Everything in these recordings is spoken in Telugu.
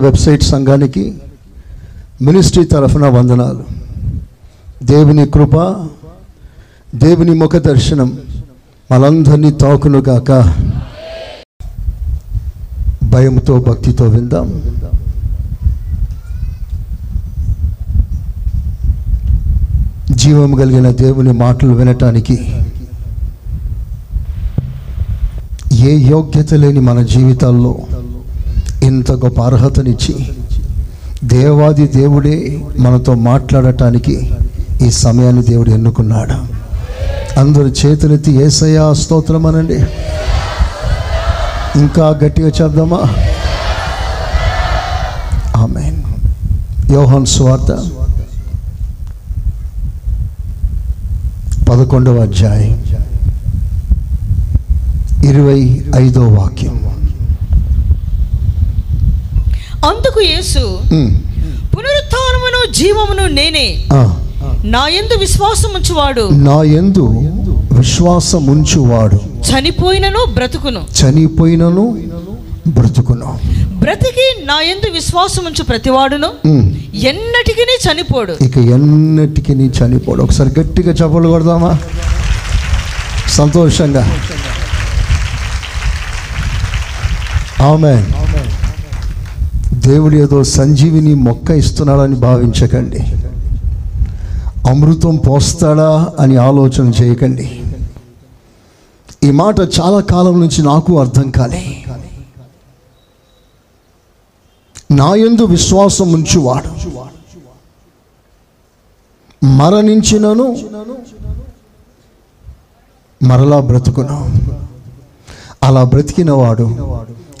వెబ్సైట్ సంఘానికి మినిస్ట్రీ తరఫున వందనాలు. దేవుని కృప దేవుని ముఖ దర్శనం మనందరినీ తాకునుగాక భయంతో భక్తితో విందాం. జీవం కలిగిన దేవుని మాటలు వినటానికి ఏ యోగ్యత లేని మన జీవితాల్లో ఇంత గొప్ప అర్హతనిచ్చి దేవాది దేవుడే మనతో మాట్లాడటానికి ఈ సమయాన్ని దేవుడు ఎన్నుకున్నాడు. అందరు చేతులెత్తి ఏసయ్యా స్తోత్రం అనండి ఇంకా గట్టిగా చెప్దామా? ఆమె యోహన్ స్వార్త పదకొండవ అధ్యాయం. ఇరవై ఐదో వాక్యం. అందుకు యేసు ఉమ్, పునరుత్థానమును జీవమును నేనే. నా యందు విశ్వాసం ఉంచువాడు నా యందు విశ్వాసం ఉంచువాడు చనిపోయినను బ్రతుకును. చనిపోయినను బ్రతుకును. బ్రతికి నా యందు విశ్వాసం ఉంచు ప్రతివాడును ఎన్నటికి చనిపోడు. ఇక ఎన్నటికి చనిపోడు. ఒకసారి గట్టిగా చప్పలు కొడదామా? సంతోషంగా. ఆమె దేవుడు ఏదో సంజీవిని మొక్క ఇస్తున్నాడని భావించకండి. అమృతం పోస్తాడా అని ఆలోచన చేయకండి. ఈ మాట చాలా కాలం నుంచి నాకు అర్థం కాలే. నా ఎందు విశ్వాసం ఉంచువాడు. మరణించినను మరలా బ్రతుకును. అలా బ్రతికినవాడు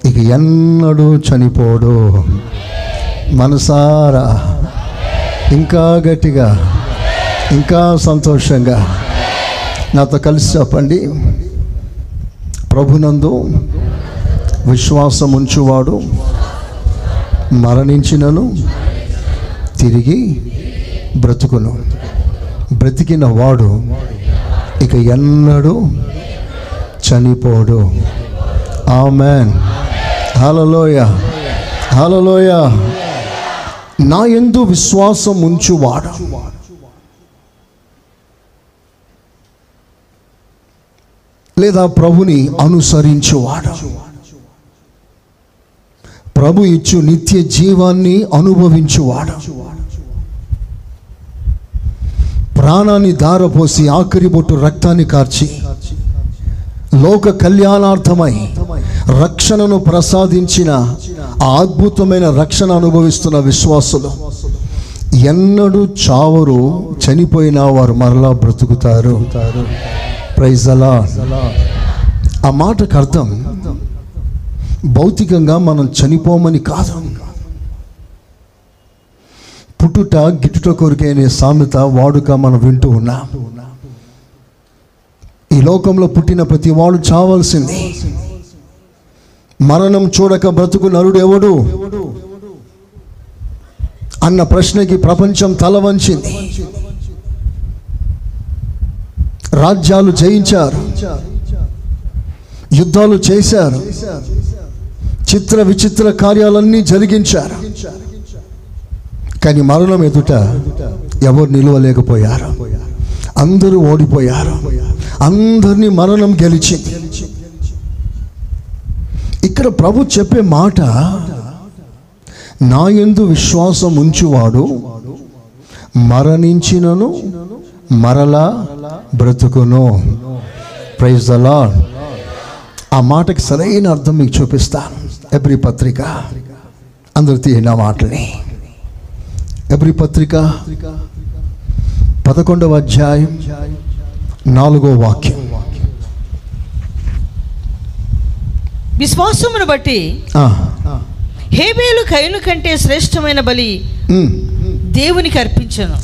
ఇక ఎన్నడూ చనిపోడు. మనసారా ఇంకా గట్టిగా ఇంకా సంతోషంగా నాతో కలిసి చెప్పండి. ప్రభునందు విశ్వాసం ఉంచువాడు మరణించినను తిరిగి బ్రతుకును. బ్రతికిన వాడు ఇక ఎన్నడూ చనిపోడు. ఆమెన్. హలలోయ హలలోయ నా ఎందు విశ్వాసం ఉంచువాడు. లేదా ప్రభుని అనుసరించువాడు. ప్రభు ఇచ్చు నిత్య జీవాన్ని అనుభవించువాడు. ప్రాణాన్ని దారపోసి ఆఖరి బొట్టు రక్తాన్ని కార్చి. లోక కళ్యాణార్థమై రక్షణను ప్రసాదించిన ఆ అద్భుతమైన రక్షణ అనుభవిస్తున్న విశ్వాసులు. ఎన్నడూ చావరు చనిపోయిన వారు మరలా బ్రతుకుతారు. ప్రైజ్ అలా ఆ మాటకు అర్థం భౌతికంగా మనం చనిపోమని కాదు. పుట్టుట గిట్టుట కొరికే అనే సామెత వాడుక మనం వింటూ ఉన్నాం. ఈ లోకంలో పుట్టిన ప్రతి వాడు చావాల్సింది. మరణం చూడక బ్రతుకు నరుడు ఎవడు అన్న ప్రశ్నకి ప్రపంచం తల వంచింది. రాజ్యాలు జయించారు. యుద్ధాలు చేశారు. చిత్ర విచిత్ర కార్యాలన్నీ జరిగించారు. కానీ మరణం ఎదుట ఎవరు నిలవలేకపోయారు? అందరూ ఓడిపోయారు. అందరినీ మరణం గెలిచింది. ఇక్కడ ప్రభు చెప్పే మాట నా ఎందు విశ్వాసం ఉంచువాడు మరణించినను మరలా బ్రతుకును. ప్రైజ్ ద ఆ మాటకి సరైన అర్థం మీకు చూపిస్తాను. ఎబ్రి పత్రిక అందరు తీయండి ఆ మాటని. ఎబ్రి పత్రిక పదకొండవ అధ్యాయం నాలుగో వాక్యం. విశ్వాసమును బట్టి హేబేలు కైను కంటే శ్రేష్టమైన బలి దేవునికి అర్పించను.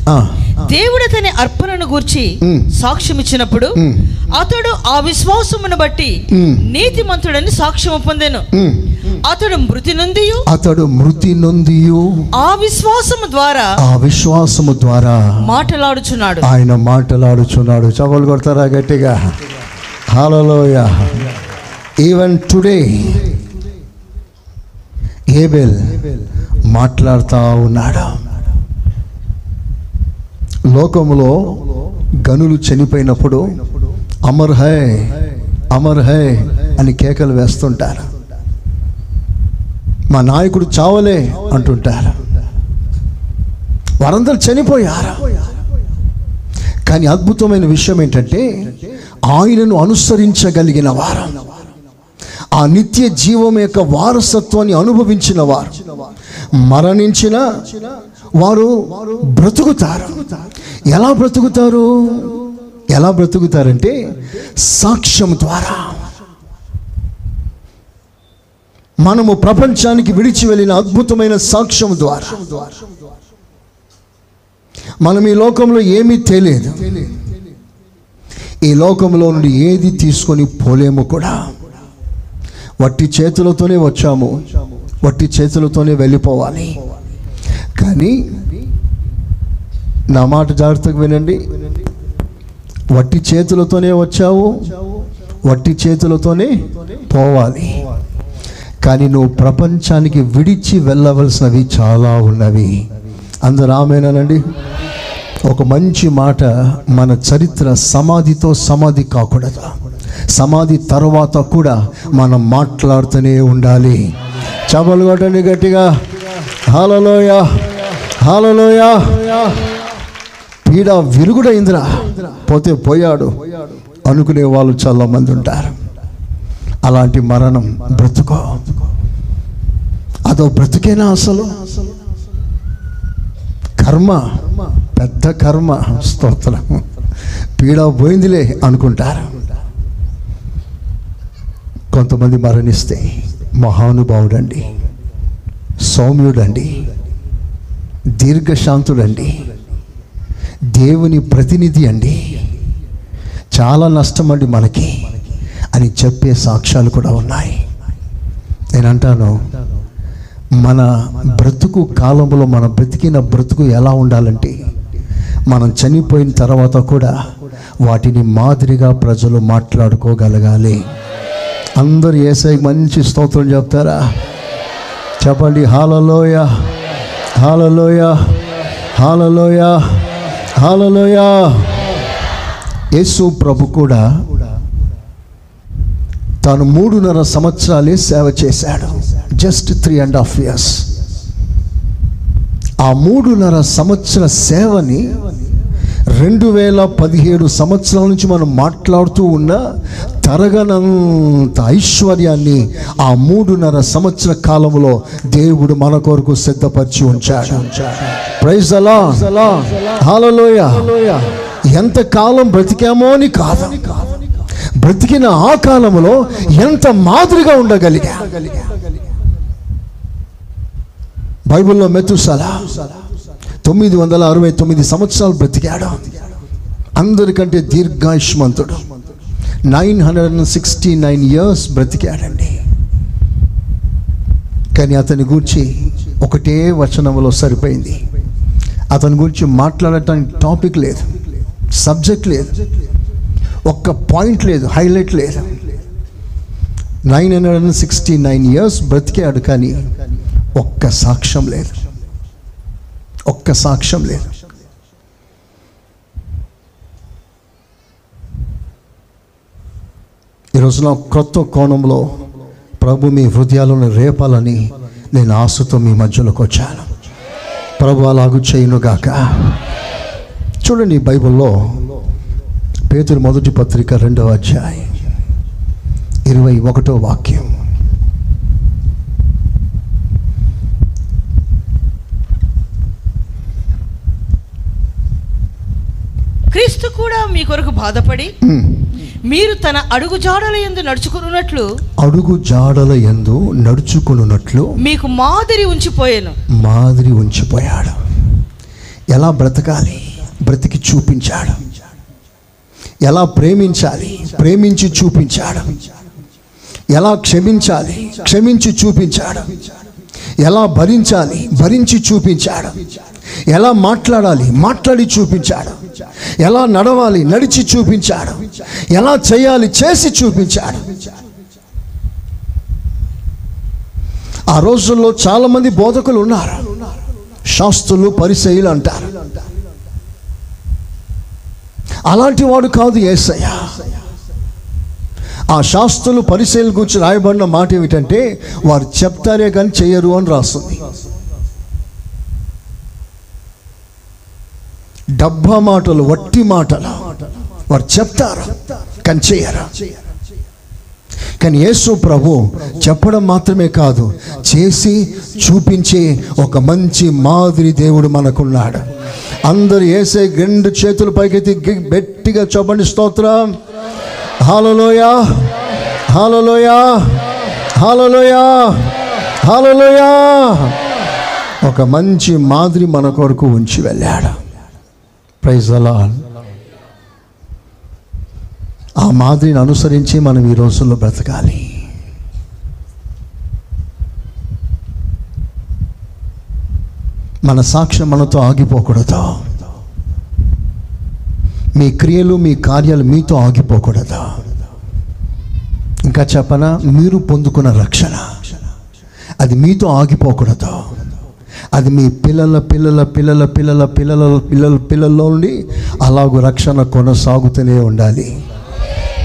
దేవుడు అతని అర్పణను గూర్చి. సాక్ష్యం ఇచ్చినప్పుడు. అతడు ఆ విశ్వాసమును బట్టి. నీతిమంతుడని సాక్ష్యం పొందెను. అతడు మృతి నొందియు. అతడు మృతి నొందియు. ఆ విశ్వాసము ద్వారా ఆ విశ్వాసము ద్వారా మాటలాడుచున్నాడు. ఆయన మాటలాడుచున్నాడు. చవలు కొడతారా గట్టిగా? హాలలోయ ఈవెన్ టుడే ఏబెల్ మాట్లాడుతూ ఉన్నాడు. లోకంలో గనులు చనిపోయినప్పుడు అమర్ హై అమర్ హై అని కేకలు వేస్తుంటారు. మా నాయకుడు చావలే అంటుంటారు. వారందరూ చనిపోయారు. కానీ అద్భుతమైన విషయం ఏంటంటే ఆయనను అనుసరించగలిగిన వారు. ఆ నిత్య జీవం యొక్క వారసత్వాన్ని అనుభవించిన వారు మరణించిన వారు బ్రతుకుతారు. ఎలా బ్రతుకుతారు? ఎలా బ్రతుకుతారంటే సాక్ష్యం ద్వారా. మనము ప్రపంచానికి విడిచి వెళ్ళిన అద్భుతమైన సాక్ష్యం ద్వారా. మనం ఈ లోకంలో ఏమీ తెలియదు ఈ లోకంలో నుండి ఏది తీసుకొని పోలేము కూడా. వట్టి చేతులతోనే వచ్చాము. వట్టి చేతులతోనే వెళ్ళిపోవాలి. కానీ నా మాట జాగ్రత్తగా వినండి. వట్టి చేతులతోనే వచ్చావు. వట్టి చేతులతోనే పోవాలి. కానీ నువ్వు ప్రపంచానికి విడిచి వెళ్ళవలసినవి చాలా ఉన్నవి. అందరు ఆమెనానండి ఒక మంచి మాట మన చరిత్ర సమాధితో సమాధి కాకూడదు. సమాధి తర్వాత కూడా మనం మాట్లాడుతూనే ఉండాలి. చపలు కొట్టండి గట్టిగా. హాలలోయ హాలలోయ పీడ విరుగుడైందిరా. పోతే పోయాడు. అనుకునే వాళ్ళు చాలా మంది ఉంటారు. అలాంటి మరణం బ్రతుకో. అదో బ్రతుకేనా అసలు? కర్మ పెద్ద కర్మ. స్తోత్రం. పీడ పోయిందిలే అనుకుంటారు. కొంతమంది మరణిస్తే మహానుభావుడండి సౌమ్యుడండి దీర్ఘశాంతుడండి దేవుని ప్రతినిధి అండి. చాలా నష్టం అండి మనకి అని చెప్పే సాక్ష్యాలు కూడా ఉన్నాయి. నేను అంటాను మన బ్రతుకు కాలంలో మన బ్రతికిన బ్రతుకు ఎలా ఉండాలంటే మనం చనిపోయిన తర్వాత కూడా వాటిని మాదిరిగా ప్రజలు మాట్లాడుకోగలగాలి. అందరు ఏసైకి మంచి స్తోత్రం చెప్తారా? చెప్పండి హాలలోయ హాలలోయ హాలలోయ హాలలోయ యేసు ప్రభు కూడా తాను మూడున్నర సంవత్సరాలే సేవ చేశాడు. Just three and half years ఆ మూడున్నర సంవత్సర సేవని రెండు వేల పదిహేడు సంవత్సరాల నుంచి మనం మాట్లాడుతూ ఉన్న తరగనంత ఐశ్వర్యాన్ని ఆ మూడున్నర సంవత్సర కాలంలో దేవుడు మన కొరకు సిద్ధపరిచి ఉంచాడు. ప్రైజ్ అలా హాలలోయ ఎంత కాలం బ్రతికామో అని కాదు. బ్రతికిన ఆ కాలంలో ఎంత మాదిరిగా ఉండగలిగా. బైబిల్లో మెతుసలా. తొమ్మిది వందల అరవై తొమ్మిది సంవత్సరాలు బ్రతికాడు. అందరికంటే దీర్ఘాయుష్మంతుడు. Nine hundred and sixty nine years బ్రతికాడండి. కానీ అతని గురించి ఒకటే వచనంలో సరిపోయింది. అతని గురించి మాట్లాడటానికి టాపిక్ లేదు. సబ్జెక్ట్ లేదు. ఒక్క పాయింట్ లేదు. హైలైట్ లేదు. Nine hundred and sixty nine years బ్రతికాడు కానీ ఒక్క సాక్ష్యం లేదు. ఒక్క సాక్ష్యం లేదు. ఈరోజు నా క్రొత్త కోణంలో ప్రభు మీ హృదయాలను రేపాలని నేను ఆశతో మీ మధ్యలోకి వచ్చాను. ప్రభు అలాగు చేయునుగాక చూడండి బైబిల్లో పేతురు మొదటి పత్రిక రెండవ అధ్యాయం ఇరవై ఒకటో వాక్యం. క్రీస్తు కూడా మీ కొరకు బాధపడి ఉమ్. మీరు తన అడుగు జాడల ఎందు నడుచుకున్నట్లు అడుగు జాడల ఎందు నడుచుకున్నట్లు మీకు మాదిరి ఉంచిపోయాను. మాదిరి ఉంచిపోయాడు. ఎలా బ్రతకాలి? బ్రతికి చూపించాడు. ఎలా ప్రేమించాలి? ప్రేమించి చూపించాడు. ఎలా క్షమించాలి? క్షమించి చూపించాడు. ఎలా భరించాలి? భరించి చూపించాడు. ఎలా మాట్లాడాలి? మాట్లాడి చూపించాడు. ఎలా నడవాలి? నడిచి చూపించాడు. ఎలా చేయాలి? చేసి చూపించాడు. ఆ రోజుల్లో చాలామంది బోధకులు ఉన్నారు. శాస్త్రులు పరిచయులు అంటారు. అలాంటి వాడు కాదు ఏసయ్య. ఆ శాస్త్రులు పరిశీలన గురించి రాయబడిన మాట ఏమిటంటే వారు చెప్తారే కానీ చేయరు అని రాస్తుంది. డబ్బా మాటలు వట్టి మాటలు వారు చెప్తారు కానీ చేయరు. కానీ యేసు ప్రభు చెప్పడం మాత్రమే కాదు చేసి చూపించే ఒక మంచి మాదిరి దేవుడు మనకున్నాడు. అందరు వేసే రెండు చేతులు పైకెత్తి గి- గట్టిగా చెప్పండి స్తోత్రం. హాలలోయా హాలలోయా హాలలోయా హాలలోయా ఒక మంచి మాదిరి మన కొరకు ఉంచి వెళ్ళాడు. ప్రైజ్ అలా ఆ మాదిరిని అనుసరించి మనం ఈ రోజుల్లో బ్రతకాలి. మన సాక్ష్యం మనతో ఆగిపోకూడదు. మీ క్రియలు మీ కార్యాలు మీతో ఆగిపోకూడదు. ఇంకా చెప్పనా? మీరు పొందుకున్న రక్షణ. అది మీతో ఆగిపోకూడదు. అది మీ పిల్లల పిల్లల పిల్లల పిల్లల పిల్లల పిల్లల పిల్లల్లో నుండి అలాగూ రక్షణ కొనసాగుతూనే ఉండాలి.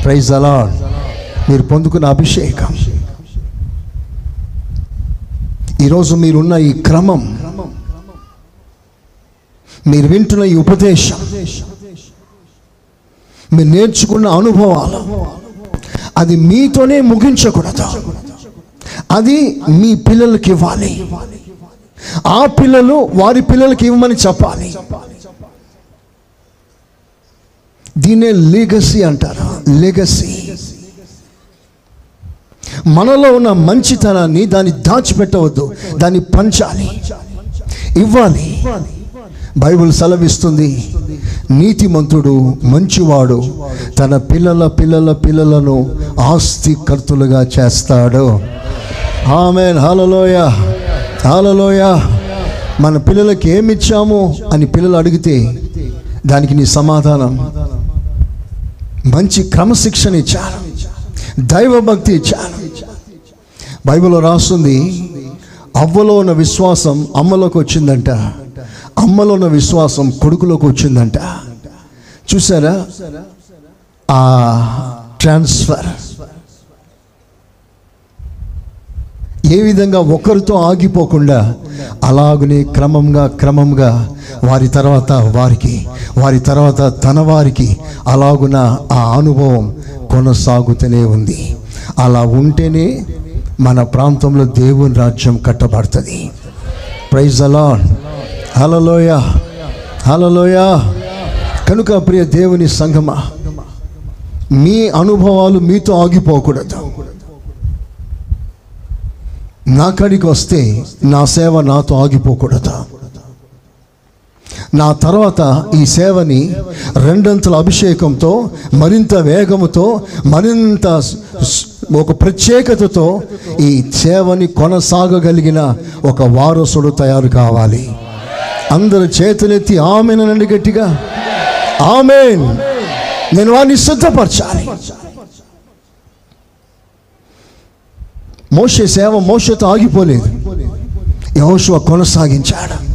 ప్రైజ్ అలా మీరు పొందుకున్న అభిషేకం. ఈరోజు మీరున్న ఈ క్రమం. మీరు వింటున్న ఈ ఉపదేశం. మీరు నేర్చుకున్న అనుభవాలు. అది మీతోనే ముగించకూడదు. అది మీ పిల్లలకి ఇవ్వాలి. ఆ పిల్లలు వారి పిల్లలకి ఇవ్వమని చెప్పాలి. దీన్నే లీగసీ అంటారు. లెగసీ మనలో ఉన్న మంచితనాన్ని దాన్ని దాచిపెట్టవద్దు. దాన్ని పంచాలి. ఇవ్వాలి. బైబిల్ సెలవిస్తుంది. నీతిమంతుడు మంచివాడు. తన పిల్లల పిల్లల పిల్లలను ఆస్తికర్తులుగా చేస్తాడు. ఆమెన్. హలలోయ హలలోయ మన పిల్లలకి ఏమిచ్చాము అని పిల్లలు అడిగితే దానికి నీ సమాధానం. మంచి క్రమశిక్షణ ఇచ్చాను దైవభక్తి ఇచ్చాను బైబిల్లో రాస్తుంది అవ్వలో ఉన్న విశ్వాసం అమ్మలోకి వచ్చిందంట. అమ్మలో ఉన్న విశ్వాసం కొడుకులోకి వచ్చిందంట. చూసారా ఆ ట్రాన్స్ఫర్. ఏ విధంగా ఒకరితో ఆగిపోకుండా అలాగనే క్రమంగా క్రమంగా వారి తర్వాత వారికి వారి తర్వాత తన వారికి అలాగున ఆ అనుభవం కొనసాగుతూనే ఉంది. అలా ఉంటేనే మన ప్రాంతంలో దేవుని రాజ్యం కట్టబడుతుంది. ప్రైజ్ అలాన్ హలలోయ హలలోయ కనుక ప్రియ దేవుని సంగమా మీ అనుభవాలు మీతో ఆగిపోకూడదు. నా కాడికి వస్తే నా సేవ నాతో ఆగిపోకూడదు. నా తర్వాత ఈ సేవని రెండంతల అభిషేకంతో మరింత వేగముతో మరింత ఒక ప్రత్యేకతతో ఈ సేవని కొనసాగగలిగిన ఒక వారసుడు తయారు కావాలి. అందరు చేతులెత్తి ఆమెనండి గట్టిగా. ఆమెన్. నేను వారిని సిద్ధపరచాలి మోసే సేవ మోషతో ఆగిపోలేదు. యహోషువ కొనసాగించాడు.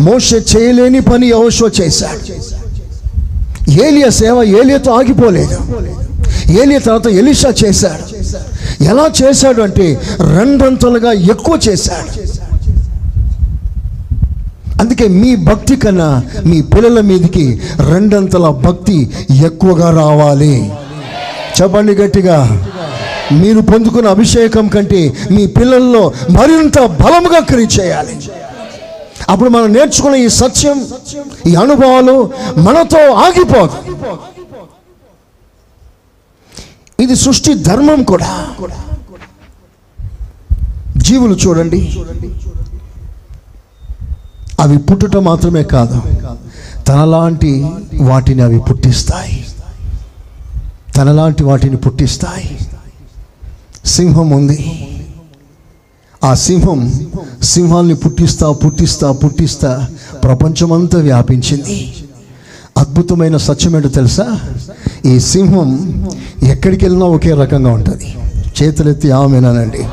మోషే చేయలేని పని యహోషువ చేశాడు. ఏలియా సేవ ఏలియాతో ఆగిపోలేదు. ఏలియా తర్వాత ఎలిషా చేశాడు. ఎలా చేశాడు అంటే రెండంతలుగా ఎక్కువ చేశాడు. అందుకే మీ భక్తి కన్నా మీ పిల్లల మీదకి రెండంతల భక్తి ఎక్కువగా రావాలి. చెప్పండి గట్టిగా. మీరు పొందుకున్న అభిషేకం కంటే మీ పిల్లల్లో మరింత బలముగా క్రియ చేయాలి అప్పుడు మనం నేర్చుకున్న ఈ సత్యం ఈ అనుభవాలు మనతో ఆగిపోదు. ఇది సృష్టి ధర్మం కూడా. జీవులు చూడండి. అవి పుట్టుట మాత్రమే కాదు తనలాంటి వాటిని అవి పుట్టిస్తాయి. తనలాంటి వాటిని పుట్టిస్తాయి. సింహం ఉంది. ఆ సింహం సింహాల్ని పుట్టిస్తా పుట్టిస్తా పుట్టిస్తా ప్రపంచమంతా వ్యాపించింది. అద్భుతమైన సత్యమేంటో తెలుసా? ఈ సింహం ఎక్కడికి వెళ్ళినా ఒకే రకంగా ఉంటుంది. చేతులెత్తి ఆమెనానండి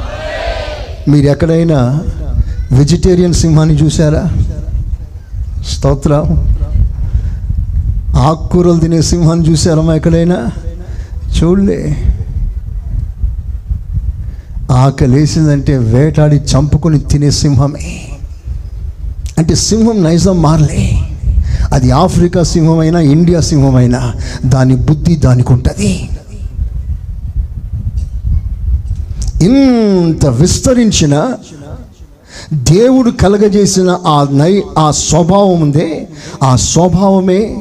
మీరు ఎక్కడైనా వెజిటేరియన్ సింహాన్ని చూసారా స్తోత్రం. ఆకుకూరలు తినే సింహాన్ని చూసారమ్మా ఎక్కడైనా? చూడలే. ఆకలేసిందంటే వేటాడి చంపుకొని తినే సింహమే. అంటే సింహం నైజం మారలే. అది ఆఫ్రికా సింహమైనా ఇండియా సింహమైనా దాని బుద్ధి దానికి ఉంటుంది. ఇంత విస్తరించిన దేవుడు కలగజేసిన ఆ నై ఆ స్వభావం ఉందే ఆ స్వభావమే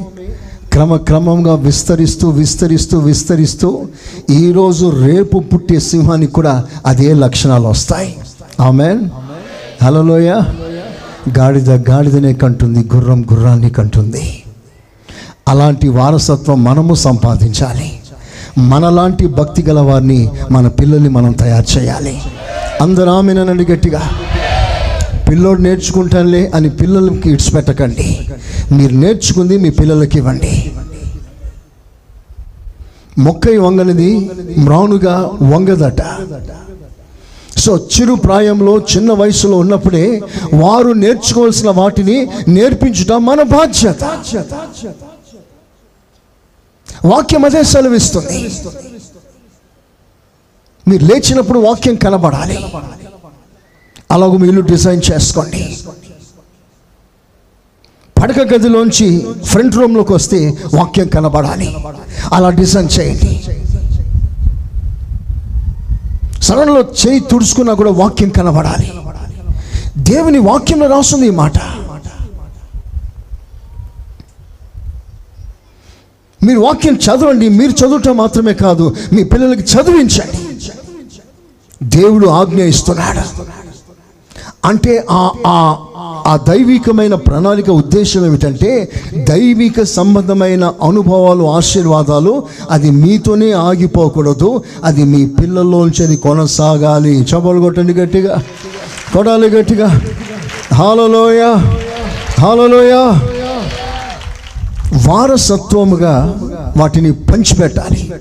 క్రమక్రమంగా విస్తరిస్తూ విస్తరిస్తూ విస్తరిస్తూ ఈరోజు రేపు పుట్టే సింహానికి కూడా అదే లక్షణాలు వస్తాయి. ఆమె హలోయ గాడిద గాడిదనే కంటుంది గుర్రం గుర్రాన్ని కంటుంది. అలాంటి వారసత్వం మనము సంపాదించాలి. మనలాంటి భక్తి గల వారిని మన పిల్లల్ని మనం తయారు చేయాలి. అందరూ ఆమెనని గట్టిగా. పిల్లోడు నేర్చుకుంటానులే అని పిల్లలకి ఇడిచిపెట్టకండి మీరు నేర్చుకుంది మీ పిల్లలకి ఇవ్వండి. మొక్క వంగనిది మ్రానుగా వంగదట. సో చిరు ప్రాయంలో చిన్న వయసులో ఉన్నప్పుడే వారు నేర్చుకోవాల్సిన వాటిని నేర్పించుట మన బాధ్యత. వాక్యం అదే సెలవిస్తుంది. మీరు లేచినప్పుడు వాక్యం కనబడాలి. అలాగ మీ ఇల్లు డిజైన్ చేసుకోండి. పడక గదిలోంచి ఫ్రంట్ రూమ్లోకి వస్తే వాక్యం కనబడాలి. అలా డిజైన్ చేయండి. సడన్లో చేయి తుడుచుకున్నా కూడా వాక్యం కనబడాలి. దేవుని వాక్యంలో రాస్తుంది ఈ మాట. మీరు వాక్యం చదవండి మీరు చదవటం మాత్రమే కాదు మీ పిల్లలకి చదివించండి. దేవుడు ఆజ్ఞ ఇస్తున్నాడు అంటే ఆ ఆ దైవికమైన ప్రణాళిక ఉద్దేశం ఏమిటంటే దైవిక సంబంధమైన అనుభవాలు ఆశీర్వాదాలు అది మీతోనే ఆగిపోకూడదు. అది మీ పిల్లల్లోంచి అది కొనసాగాలి. చపలు కొట్టండి గట్టిగా. కొడాలి గట్టిగా. హాలలోయ. హాలలోయ. వారసత్వముగా వాటిని పంచిపెట్టాలి.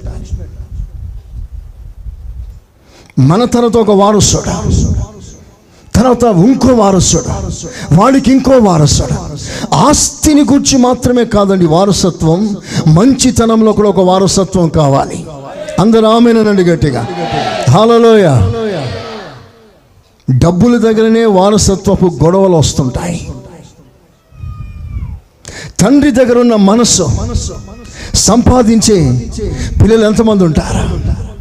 మన తరతో ఒక వారసుడు? తర్వాత ఇంకో వారసుడు. వాడికి ఇంకో వారసుడు. ఆస్తిని గురించి మాత్రమే కాదండి వారసత్వం. మంచితనంలో కూడా ఒక వారసత్వం కావాలి. అందరు ఆమెనండి గట్టిగా. హాలలోయ డబ్బుల దగ్గరనే వారసత్వపు గొడవలు వస్తుంటాయి. తండ్రి దగ్గర ఉన్న మనస్సు సంపాదించే పిల్లలు ఎంతమంది ఉంటారు?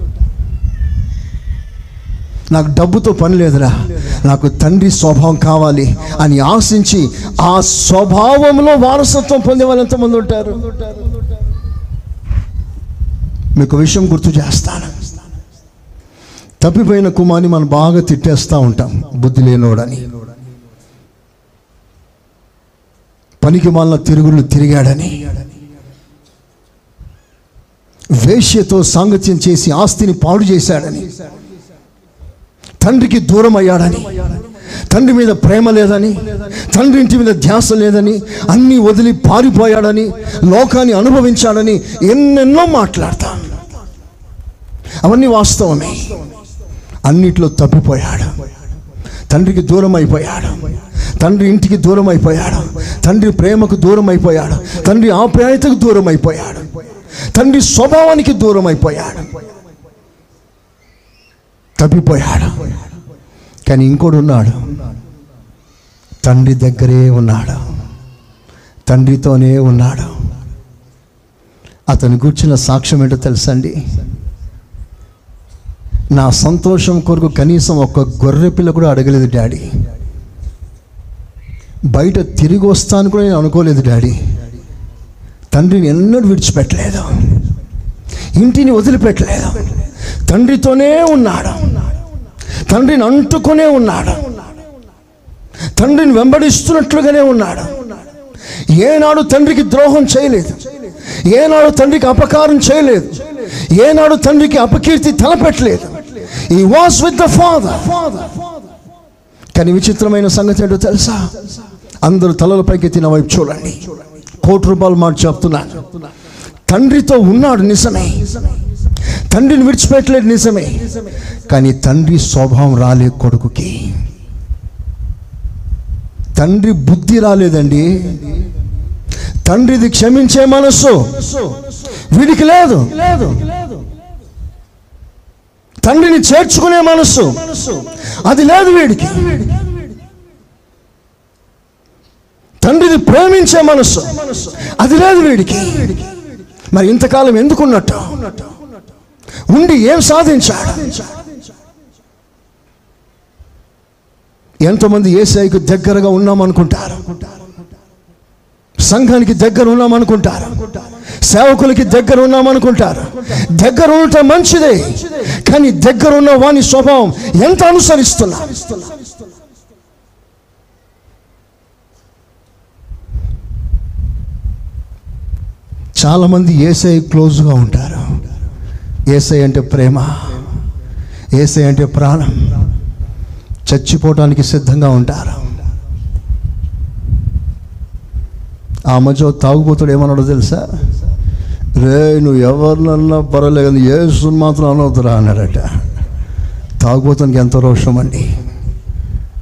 నాకు డబ్బుతో పని లేదురా. నాకు తండ్రి స్వభావం కావాలి అని ఆశించి ఆ స్వభావంలో వారసత్వం పొందే వాళ్ళు ఎంతమంది ఉంటారు? మీకు విషయం గుర్తు చేస్తాను. తప్పిపోయిన కుమార్ని మనం బాగా తిట్టేస్తూ ఉంటాం బుద్ధి లేనోడని. పనికి వాళ్ళ తిరుగుళ్ళు తిరిగాడని. వేష్యతో సాంగత్యం చేసి ఆస్తిని పాడు చేశాడని. తండ్రికి దూరం అయ్యాడని తండ్రి మీద ప్రేమ లేదని తండ్రి ఇంటి మీద ధ్యాస లేదని అన్నీ వదిలి పారిపోయాడని లోకాన్ని అనుభవించాడని ఎన్నెన్నో మాట్లాడతాను అవన్నీ వాస్తవమే. అన్నిట్లో తప్పిపోయాడు. తండ్రికి దూరం అయిపోయాడు తండ్రి ఇంటికి దూరం అయిపోయాడు తండ్రి ప్రేమకు దూరం అయిపోయాడు తండ్రి ఆప్యాయతకు దూరం అయిపోయాడు తండ్రి స్వభావానికి దూరం అయిపోయాడు తప్పిపోయాడు. కానీ ఇంకోడు ఉన్నాడు. తండ్రి దగ్గరే ఉన్నాడు. తండ్రితోనే ఉన్నాడు. అతను కూర్చున్న సాక్ష్యం ఏంటో తెలుసండి? నా సంతోషం కొరకు కనీసం ఒక గొర్రె పిల్ల కూడా అడగలేదు డాడీ. బయట తిరిగి వస్తాను కూడా నేను అనుకోలేదు డాడీ. తండ్రిని ఎన్నడూ విడిచిపెట్టలేదు. ఇంటిని వదిలిపెట్టలేదు. తండ్రితోనే ఉన్నాడు. తండ్రిని అంటుకునే ఉన్నాడు. తండ్రిని వెంబడిస్తున్నట్లుగానే ఉన్నాడు. ఏనాడు తండ్రికి ద్రోహం చేయలేదు. ఏనాడు తండ్రికి అపకారం చేయలేదు. ఏనాడు తండ్రికి అపకీర్తి తలపెట్టలేదు. ఈ వాస్ విత్ ద ఫాదర్ కానీ విచిత్రమైన సంగతి ఏంటో తెలుసా? అందరూ తలలపైకి తిన వైపు చూడండి. కోటి రూపాయలు మాట చెప్తున్నాను. తండ్రితో ఉన్నాడు నిజమే. తండ్రిని విడిచిపెట్టలేదు నిజమే. కానీ తండ్రి స్వభావం రాలే కొడుకుకి. తండ్రి బుద్ధి రాలేదండి. తండ్రిది క్షమించే మనస్సు వీడికి లేదు. తండ్రిని చేర్చుకునే మనస్సు అది లేదు వీడికి. తండ్రిని ప్రేమించే మనస్సు అది లేదు వీడికి. మరి ఇంతకాలం ఎందుకున్నట్టు? ఉండి ఏం సాధించాడు? ఎంతమంది ఏసైకు దగ్గరగా ఉన్నామనుకుంటారు? సంఘానికి దగ్గర ఉన్నామనుకుంటారు? సేవకులకి దగ్గర ఉన్నామనుకుంటారు? దగ్గర ఉండటం మంచిదే కానీ దగ్గర ఉన్న వాని స్వభావం ఎంత అనుసరిస్తున్నా? చాలామంది ఏసఐ క్లోజ్గా ఉంటారు. ఏసై అంటే ప్రేమ ఏసై అంటే ప్రాణం. చచ్చిపోవటానికి సిద్ధంగా ఉంటారు. ఆ మధ్య ఓ తాగుబోతుడు ఏమన్నాడో తెలుసా? రే నువ్వు ఎవరినన్నా పర్వాలేదు కానీ ఏసుని మాత్రం అనవద్దురా అన్నాడట. తాగుబోతానికి ఎంత రోషం అండి.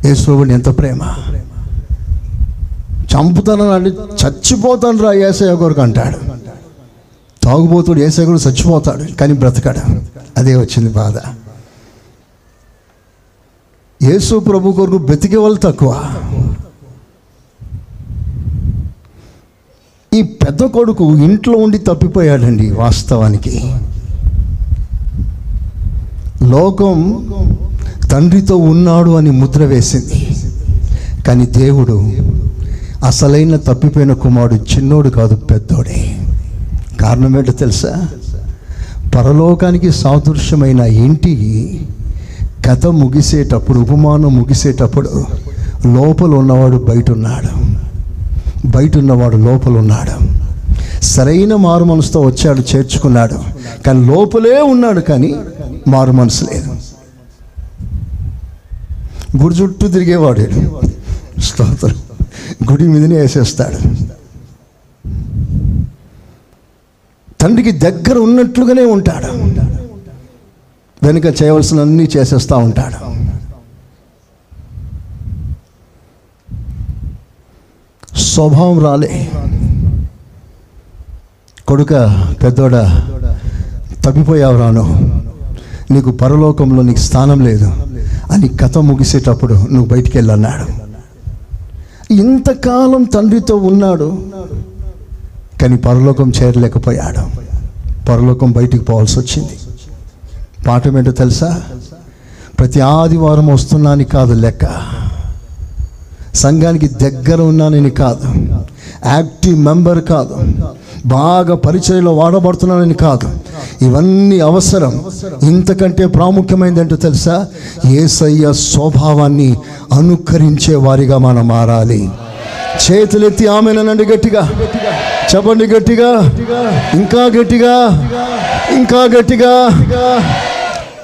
ఏసుని ఎంత ప్రేమ. చంపుతానని చచ్చిపోతాను రా ఏసయ్య కొరకు అంటాడు. తాగుబోతుడు ఏసయ్య కూడా చచ్చిపోతాడు కానీ బ్రతకడు. అదే వచ్చింది బాధ. యేసు ప్రభు కొరకు బ్రతికే వాళ్ళు తక్కువ. ఈ పెద్ద కొడుకు ఇంట్లో ఉండి తప్పిపోయాడండి వాస్తవానికి. లోకం తండ్రితో ఉన్నాడు అని ముద్ర వేసింది. కానీ దేవుడు అసలైన తప్పిపోయిన కుమారుడు చిన్నోడు కాదు పెద్దోడే. కారణం ఏంటో తెలుసా? పరలోకానికి సాదృశ్యమైన ఇంటికి కథ ముగిసేటప్పుడు ఉపమానం ముగిసేటప్పుడు లోపల ఉన్నవాడు బయట ఉన్నాడు బయట ఉన్నవాడు లోపల ఉన్నాడు సరైన మారు మనసుతో వచ్చాడు చేర్చుకున్నాడు. కానీ లోపలే ఉన్నాడు కానీ మారు మనసు లేదు. గుడి చుట్టూ తిరిగేవాడు స్తోత్రం. గుడి మీదనే వేసేస్తాడు. తండ్రికి దగ్గర ఉన్నట్లుగానే ఉంటాడు. వెనుక చేయవలసిన అన్నీ చేసేస్తూ ఉంటాడు. స్వభావం రాలే. కొడుక పెద్దోడ తప్పిపోయావు రాను. నీకు పరలోకంలో నీకు స్థానం లేదు అని కథ ముగిసేటప్పుడు నువ్వు బయటికి వెళ్ళన్నాడు. ఇంతకాలం తండ్రితో ఉన్నాడు. కానీ పరలోకం చేరలేకపోయాడు. పరలోకం బయటికి పోవాల్సి వచ్చింది. పాఠం ఏంటో తెలుసా? ప్రతి ఆదివారం వస్తున్నాని కాదు లెక్క. సంఘానికి దగ్గర ఉన్నానని కాదు. యాక్టివ్ మెంబర్ కాదు. బాగా పరిచయలో వాడబడుతున్నానని కాదు. ఇవన్నీ అవసరం. ఇంతకంటే ప్రాముఖ్యమైనది తెలుసా? ఏసయ్య స్వభావాన్ని అనుకరించే వారిగా మనం మారాలి. చేతులెత్తి ఆమెనండి గట్టిగా. చెప్పండి గట్టిగా. ఇంకా గట్టిగా. ఇంకా గట్టిగా.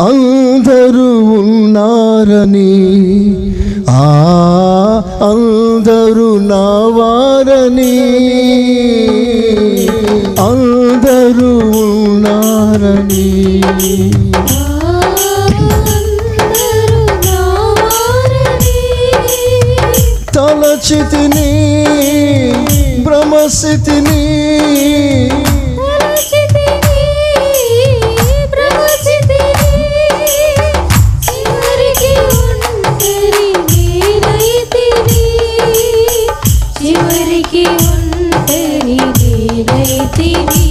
అందరూ ఉన్నారని. ఆ అందరూ నావారని అందరూ ఉన్నారని. ఒంటరి నేనైతిని.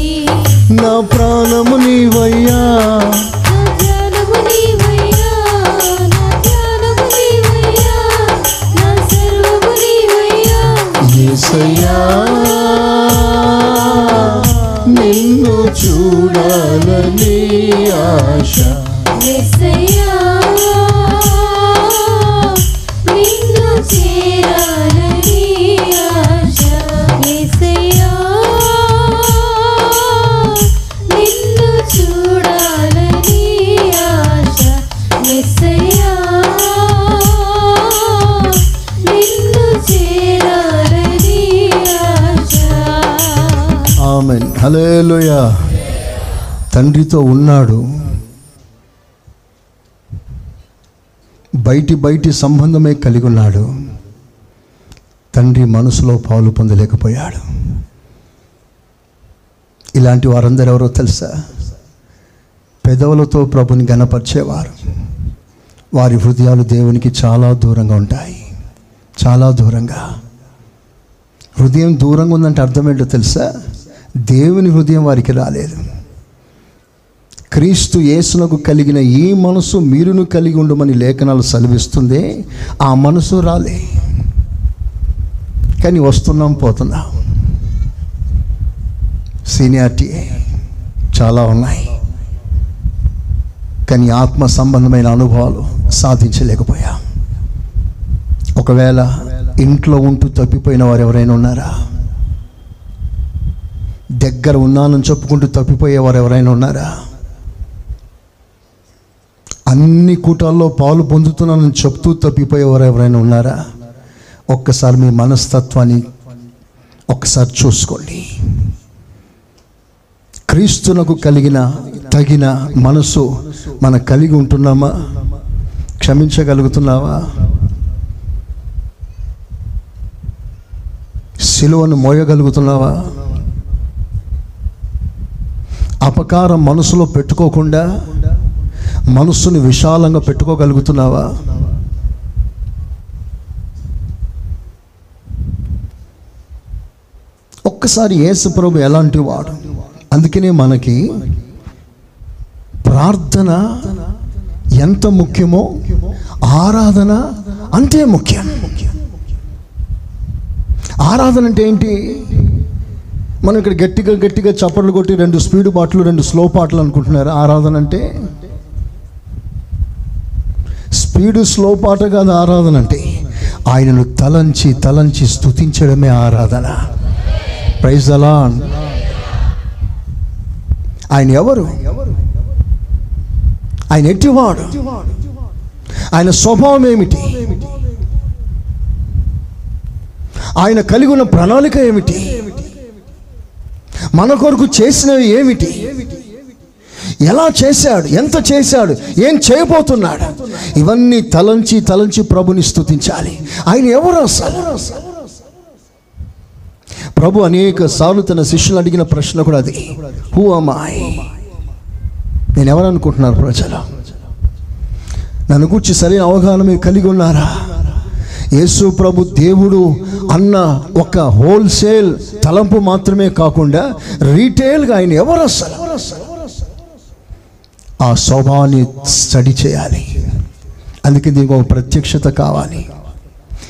నా ప్రాణము నీవయ్యా. యేసయ్యా నిన్ను చూడాలని ఆశ. యేసయ్యా ఆశ ఆమెన్ తండ్రితో ఉన్నాడు. బయటి బయటి సంబంధమే కలిగి ఉన్నాడు. తండ్రి మనసులో పాలు పొందలేకపోయాడు. ఇలాంటి వారందరూ ఎవరో తెలుసా? పెదవులతో ప్రభుని గనపరిచేవారు వారి హృదయాలు దేవునికి చాలా దూరంగా ఉంటాయి. చాలా దూరంగా. హృదయం దూరంగా ఉందంటే అర్థం ఏంటో తెలుసా? దేవుని హృదయం వారికి రాలేదు. క్రీస్తు యేసునకు కలిగిన ఈ మనసు మీరును కలిగి ఉండమని లేఖనాలు సెలవిస్తుంది ఆ మనసు రాలే. కానీ వస్తున్నాం పోతున్నాం. సీనియారిటీ చాలా ఉన్నాయి. కానీ ఆత్మ సంబంధమైన అనుభవాలు సాధించలేకపోయా. ఒకవేళ ఇంట్లో ఉంటూ తప్పిపోయిన వారు ఎవరైనా ఉన్నారా? దగ్గర ఉన్నానని చెప్పుకుంటూ తప్పిపోయేవారు ఎవరైనా ఉన్నారా? అన్ని కూటాల్లో పాలు పొందుతున్నానని చెప్తూ తప్పిపోయేవారు ఎవరైనా ఉన్నారా? ఒక్కసారి మీ మనస్తత్వాన్ని ఒక్కసారి చూసుకోండి. క్రీస్తునకు కలిగిన తగిన మనసు మన కలిగి ఉంటున్నామా? క్షమించగలుగుతున్నావా? సిలువను మోయగలుగుతున్నావా? అపకారం మనసులో పెట్టుకోకుండా మనస్సుని విశాలంగా పెట్టుకోగలుగుతున్నావా? ఒక్కసారి యేసు ప్రభు ఎలాంటి వాడు? అందుకనే మనకి ప్రార్థన ఎంత ముఖ్యమో ఆరాధన అంతే ముఖ్యం. ఆరాధన అంటే ఏంటి? మనం ఇక్కడ గట్టిగా గట్టిగా చప్పట్లు కొట్టి రెండు స్పీడ్ పాటలు రెండు స్లో పాటలు అనుకుంటున్నారు. ఆరాధన అంటే? స్పీడ్ స్లో పాట కాదు ఆరాధన అంటే? ఆయనను తలంచి తలంచి స్తుతించడమే ఆరాధన. ప్రైజ్ అలా ఆయన ఎవరు? ఆయన ఎట్టివాడు? ఆయన స్వభావం ఏమిటి? ఆయన కలిగి ఉన్న ప్రణాళిక ఏమిటి? మన కొరకు చేసినవి ఏమిటి? ఎలా చేశాడు? ఎంత చేశాడు? ఏం చేయబోతున్నాడు? ఇవన్నీ తలంచి తలంచి ప్రభుని స్తుతించాలి. ఆయన ఎవరు అసలు? ప్రభు అనేక సార్లు తన శిష్యులు అడిగిన ప్రశ్న కూడా అది. హూ అమ్మాయి నేను ఎవరనుకుంటున్నారు ప్రజలు? నన్ను గురించి సరైన అవగాహన మీరు కలిగి ఉన్నారా? యేసు ప్రభు దేవుడు అన్న ఒక హోల్సేల్ తలంపు మాత్రమే కాకుండా రీటైల్గా ఆయన ఎవరు అసలు? ఆ స్వభావాన్ని స్టడీ చేయాలి. అందుకే దీనికి ఒక ప్రత్యక్షత కావాలి.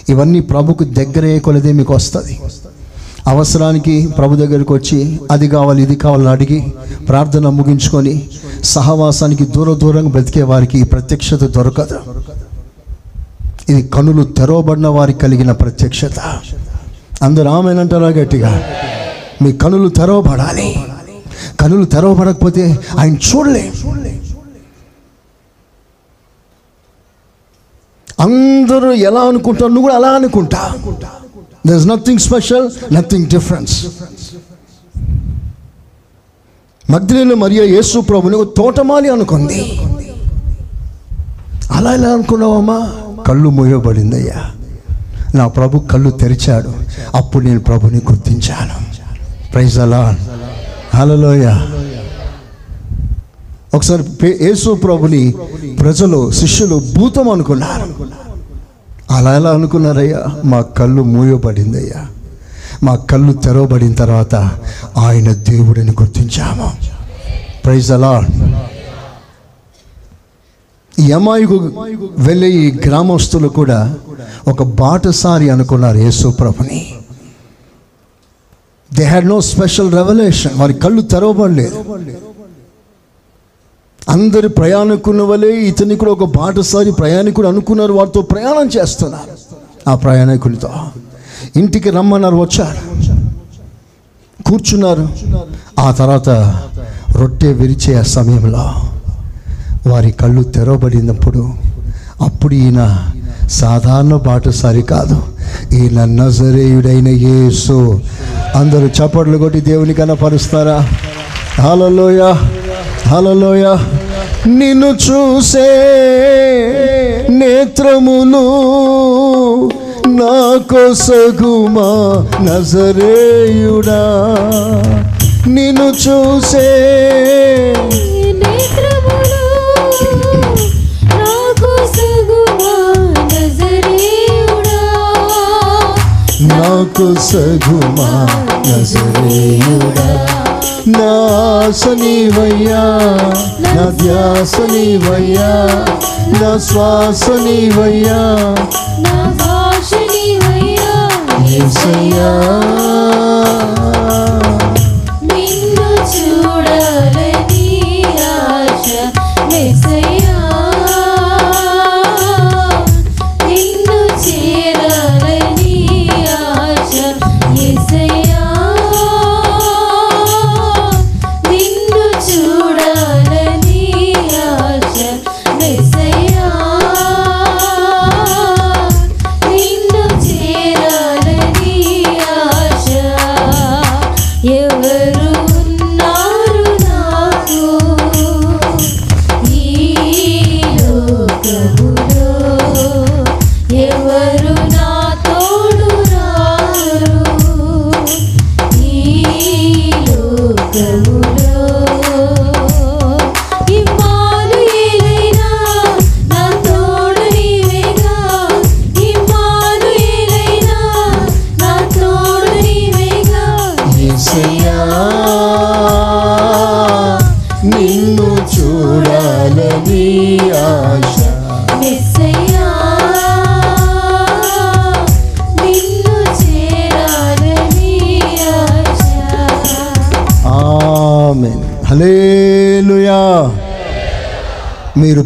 ఇవన్నీ ప్రభుకు దగ్గరే కొలదే మీకు వస్తుంది. అవసరానికి ప్రభు దగ్గరికి వచ్చి అది కావాలి ఇది కావాలని అడిగి ప్రార్థన ముగించుకొని సహవాసానికి దూర దూరంగా బ్రతికే వారికి ఈ ప్రత్యక్షత దొరకదు. ఇది కనులు తెరవబడిన వారికి కలిగిన ప్రత్యక్షత. అందరు ఆమెనంటారా గట్టిగా? మీ కనులు తెరవబడాలి. కనులు తెరవబడకపోతే ఆయన చూడలే. అందరూ ఎలా అనుకుంటారు? నువ్వు కూడా అలా అనుకుంటా. There is nothing special nothing difference మధ్యలో మరియు యేసు ప్రభుని తోటమాలి అనుకుంది. అలా ఎలా అనుకున్నావమ్మా? కళ్ళు మూయబడిందయ్యా. నా ప్రభు కళ్ళు తెరిచాడు. అప్పుడు నేను ప్రభుని గుర్తించాను. ప్రైజ్ అలా హలోయ ఒకసారి యేసు ప్రభుని ప్రజలు శిష్యులు భూతం అనుకున్నారు. అలా ఎలా అనుకున్నారయ్యా? మా కళ్ళు మూయబడిందయ్యా. మా కళ్ళు తెరవబడిన తర్వాత ఆయన దేవుడిని గుర్తించాము. ప్రైజ్ అలా ఈ అమ్మాయికు వెళ్ళే ఈ గ్రామస్తులు కూడా ఒక బాటసారి అనుకున్నారు యేసు ప్రభుని. They had no special revolution వారి కళ్ళు తెరవబడలేదు. అందరి ప్రయాణికుల వలె ఇతని కూడా ఒక బాటసారి ప్రయాణికుడు అనుకున్నారు. వారితో ప్రయాణం చేస్తున్నారు ఆ ప్రయాణికులతో ఇంటికి రమ్మన్నారు వచ్చారు. కూర్చున్నారు. ఆ తర్వాత రొట్టె విరిచే ఆ సమయంలో వారి కళ్ళు తెరవబడినప్పుడు అప్పుడు ఈయన సాధారణ బాటసారి కాదు ఈయన నజరేయుడైన యేసు. అందరూ చప్పట్లు కొట్టి దేవుని కనపరుస్తారా? హాలలోయ హలలోయ నిన్ను చూసే నేత్రములు నా కొసగుమా నజరేయుడా. నిన్ను చూసే నాకు సగుమా నజరేయుడా నా ఆశ నీవయ్యా నా ధ్యాస నీవయ్యా నా శ్వాస నీవయ్యా నా భాష నీవయ్యా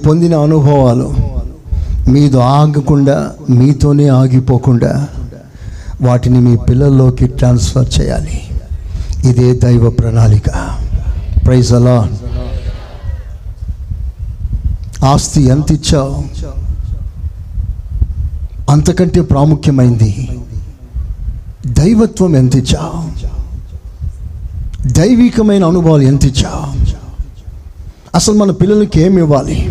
పొందిన అనుభవాలు మీతో ఆగకుండా మీతోనే ఆగిపోకుండా వాటిని మీ పిల్లల్లోకి ట్రాన్స్ఫర్ చేయాలి. ఇదే దైవ ప్రణాళిక. ప్రైజ్ అలా ఆస్తి ఎంత ఇచ్చావు? అంతకంటే ప్రాముఖ్యమైంది దైవత్వం ఎంత ఇచ్చావు? దైవికమైన అనుభవాలు ఎంత ఇచ్చావు? అసలు మన పిల్లలకి ఏమి ఇవ్వాలి?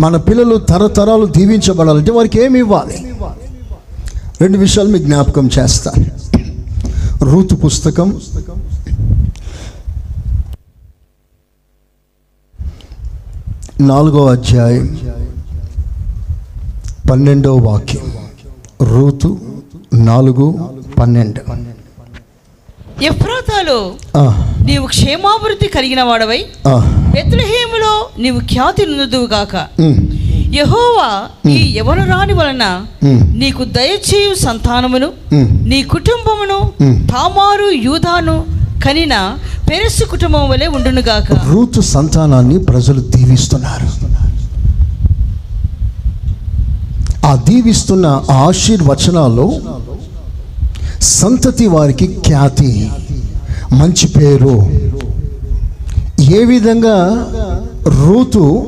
మన పిల్లలు తరతరాలు దీవించబడాలంటే వారికి ఏమి ఇవ్వాలి? రెండు విషయాలు మీకు జ్ఞాపకం చేస్తాను రూతు పుస్తకం. నాలుగో అధ్యాయం. పన్నెండవ వాక్యం. రూతు నాలుగు పన్నెండు. ఎఫ్రాతాలో నీవు క్షేమాభివృద్ధి కలిగిన వాడవై బెత్లహేములో నీవు ఖ్యాతి నుందువుగాక ఉమ్, యహోవా ఈ యవనరాని వలన నీకు దయచేయు సంతానమును. నీ కుటుంబమును. తామారు యూదాను కనిన పెరస్సు కుటుంబం వలె ఉండునుగాక రూతు సంతానాన్ని ప్రజలు దీవిస్తున్నారు. ఆ దీవిస్తున్న ఆశీర్వచనాల్లో సంతతి వారికి ఖ్యాతి. మంచి పేరు. ఏ విధంగా రూతు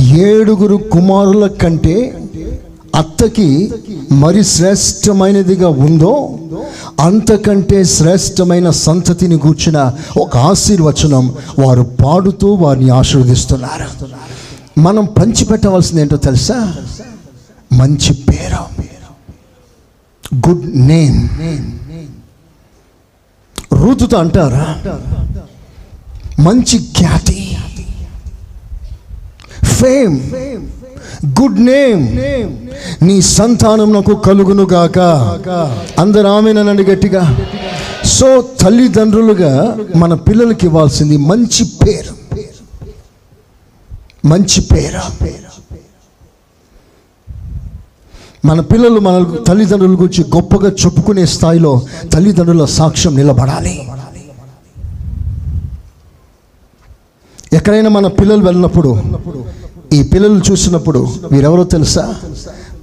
ఏడుగురు కుమారుల కంటే అత్తకి మరి శ్రేష్టమైనదిగా ఉందో అంతకంటే శ్రేష్టమైన సంతతిని కూర్చిన ఒక ఆశీర్వచనం వారు పాడుతూ వారిని ఆశీర్వదిస్తున్నారు. మనం పంచిపెట్టవలసింది ఏంటో తెలుసా? మంచి పేరు. గుడ్ నేమ్ రుతుతో అంటారా మంచి ఖ్యాతి ఫేమ్ గుడ్ నేమ్ నీ సంతానం నాకు కలుగును గాక అందరు ఆమెనండి గట్టిగా సో తల్లిదండ్రులుగా మన పిల్లలకి ఇవ్వాల్సింది మంచి పేరు మంచి పేరు మన పిల్లలు మన తల్లిదండ్రుల గురించి గొప్పగా చెప్పుకునే స్థాయిలో తల్లిదండ్రుల సాక్ష్యం నిలబడాలి. ఎక్కడైనా మన పిల్లలు వెళ్ళినప్పుడు ఈ పిల్లలు చూసినప్పుడు వీరెవరో తెలుసా?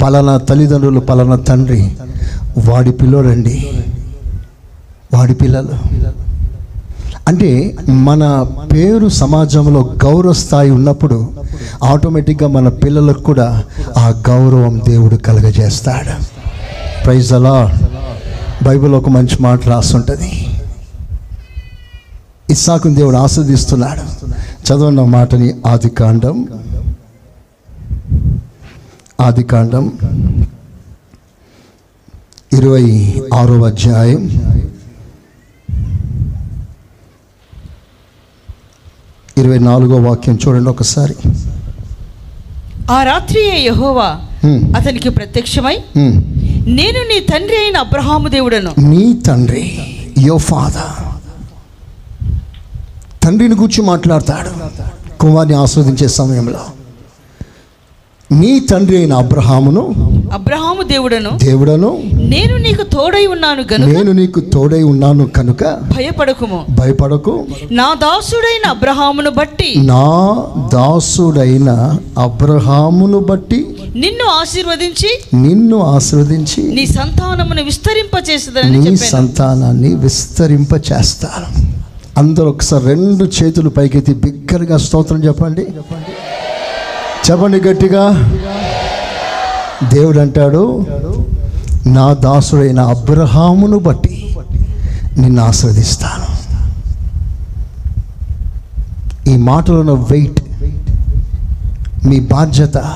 పలానా తల్లిదండ్రులు పలానా తండ్రి వాడి పిల్లోడండి. వాడి పిల్లలు. అంటే మన పేరు సమాజంలో గౌరవ స్థాయి ఉన్నప్పుడు ఆటోమేటిక్గా మన పిల్లలకు కూడా ఆ గౌరవం దేవుడు కలగజేస్తాడు. ప్రైజ్ అలా బైబిల్ ఒక మంచి మాట రాస్తుంటుంది ఇస్సాకుని దేవుడు ఆస్వాదిస్తున్నాడు. చదవన్న మాటని ఆది కాండం. ఆది కాండం. ఇరవై ఆరో అధ్యాయం. ఇరవై నాలుగో వాక్యం చూడండి ఒకసారి. ఆ రాత్రియే యెహోవా అతనికి ప్రత్యక్షమై. నేను నీ తండ్రి అయిన అబ్రహాము దేవుడను. నీ తండ్రి యో ఫాదర్ తండ్రిని గురించి మాట్లాడతాడు. కుమార్ని ఆస్వాదించే సమయంలో. నీ తండ్రి అయిన అబ్రహామును అబ్రహాము దేవుడను దేవుడను నేను నీకు తోడై ఉన్నాను గనుక నేను నీకు తోడై ఉన్నాను కనుక భయపడకుము. భయపడకు. నా దాసుడైన అబ్రహామును బట్టి నా దాసుడైన అబ్రహామును బట్టి నిన్ను ఆశీర్వదించి నిన్ను ఆశీర్వదించి నీ సంతానమును విస్తరింపచేసేదని నీ సంతానాన్ని విస్తరింప చేస్తాను అందరూ ఒకసారి రెండు చేతులు పైకెత్తి బిగ్గరగా స్తోత్రం చెప్పండి చెప్పండి. గట్టిగా. దేవుడు అంటాడు నా దాసుడైన అబ్రహామును బట్టి నిన్ను ఆస్వాదిస్తాను ఈ మాటలో వెయిట్ మీ బాధ్యత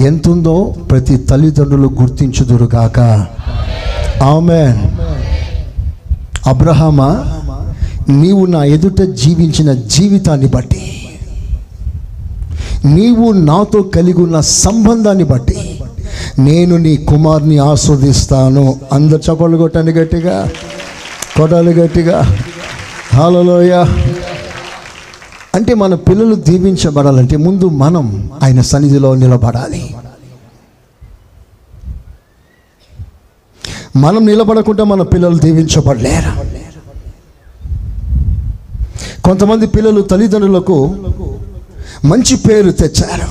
ఎంతుందో ప్రతి తల్లిదండ్రులు గుర్తించుదురుగాక. ఆమె అబ్రహామా నీవు నా ఎదుట జీవించిన జీవితాన్ని బట్టి నీవు నాతో కలిగి ఉన్న సంబంధాన్ని బట్టి నేను నీ కుమార్ని ఆస్వాదిస్తాను. అందరు చప్పలు కొట్టండి గట్టిగా. కొట్టాలి గట్టిగా. హాలలోయ అంటే మన పిల్లలు దీవించబడాలంటే ముందు మనం ఆయన సన్నిధిలో నిలబడాలి. మనం నిలబడకుండా మన పిల్లలు దీవించబడలేరు. కొంతమంది పిల్లలు తల్లిదండ్రులకు మంచి పేరు తెచ్చారు.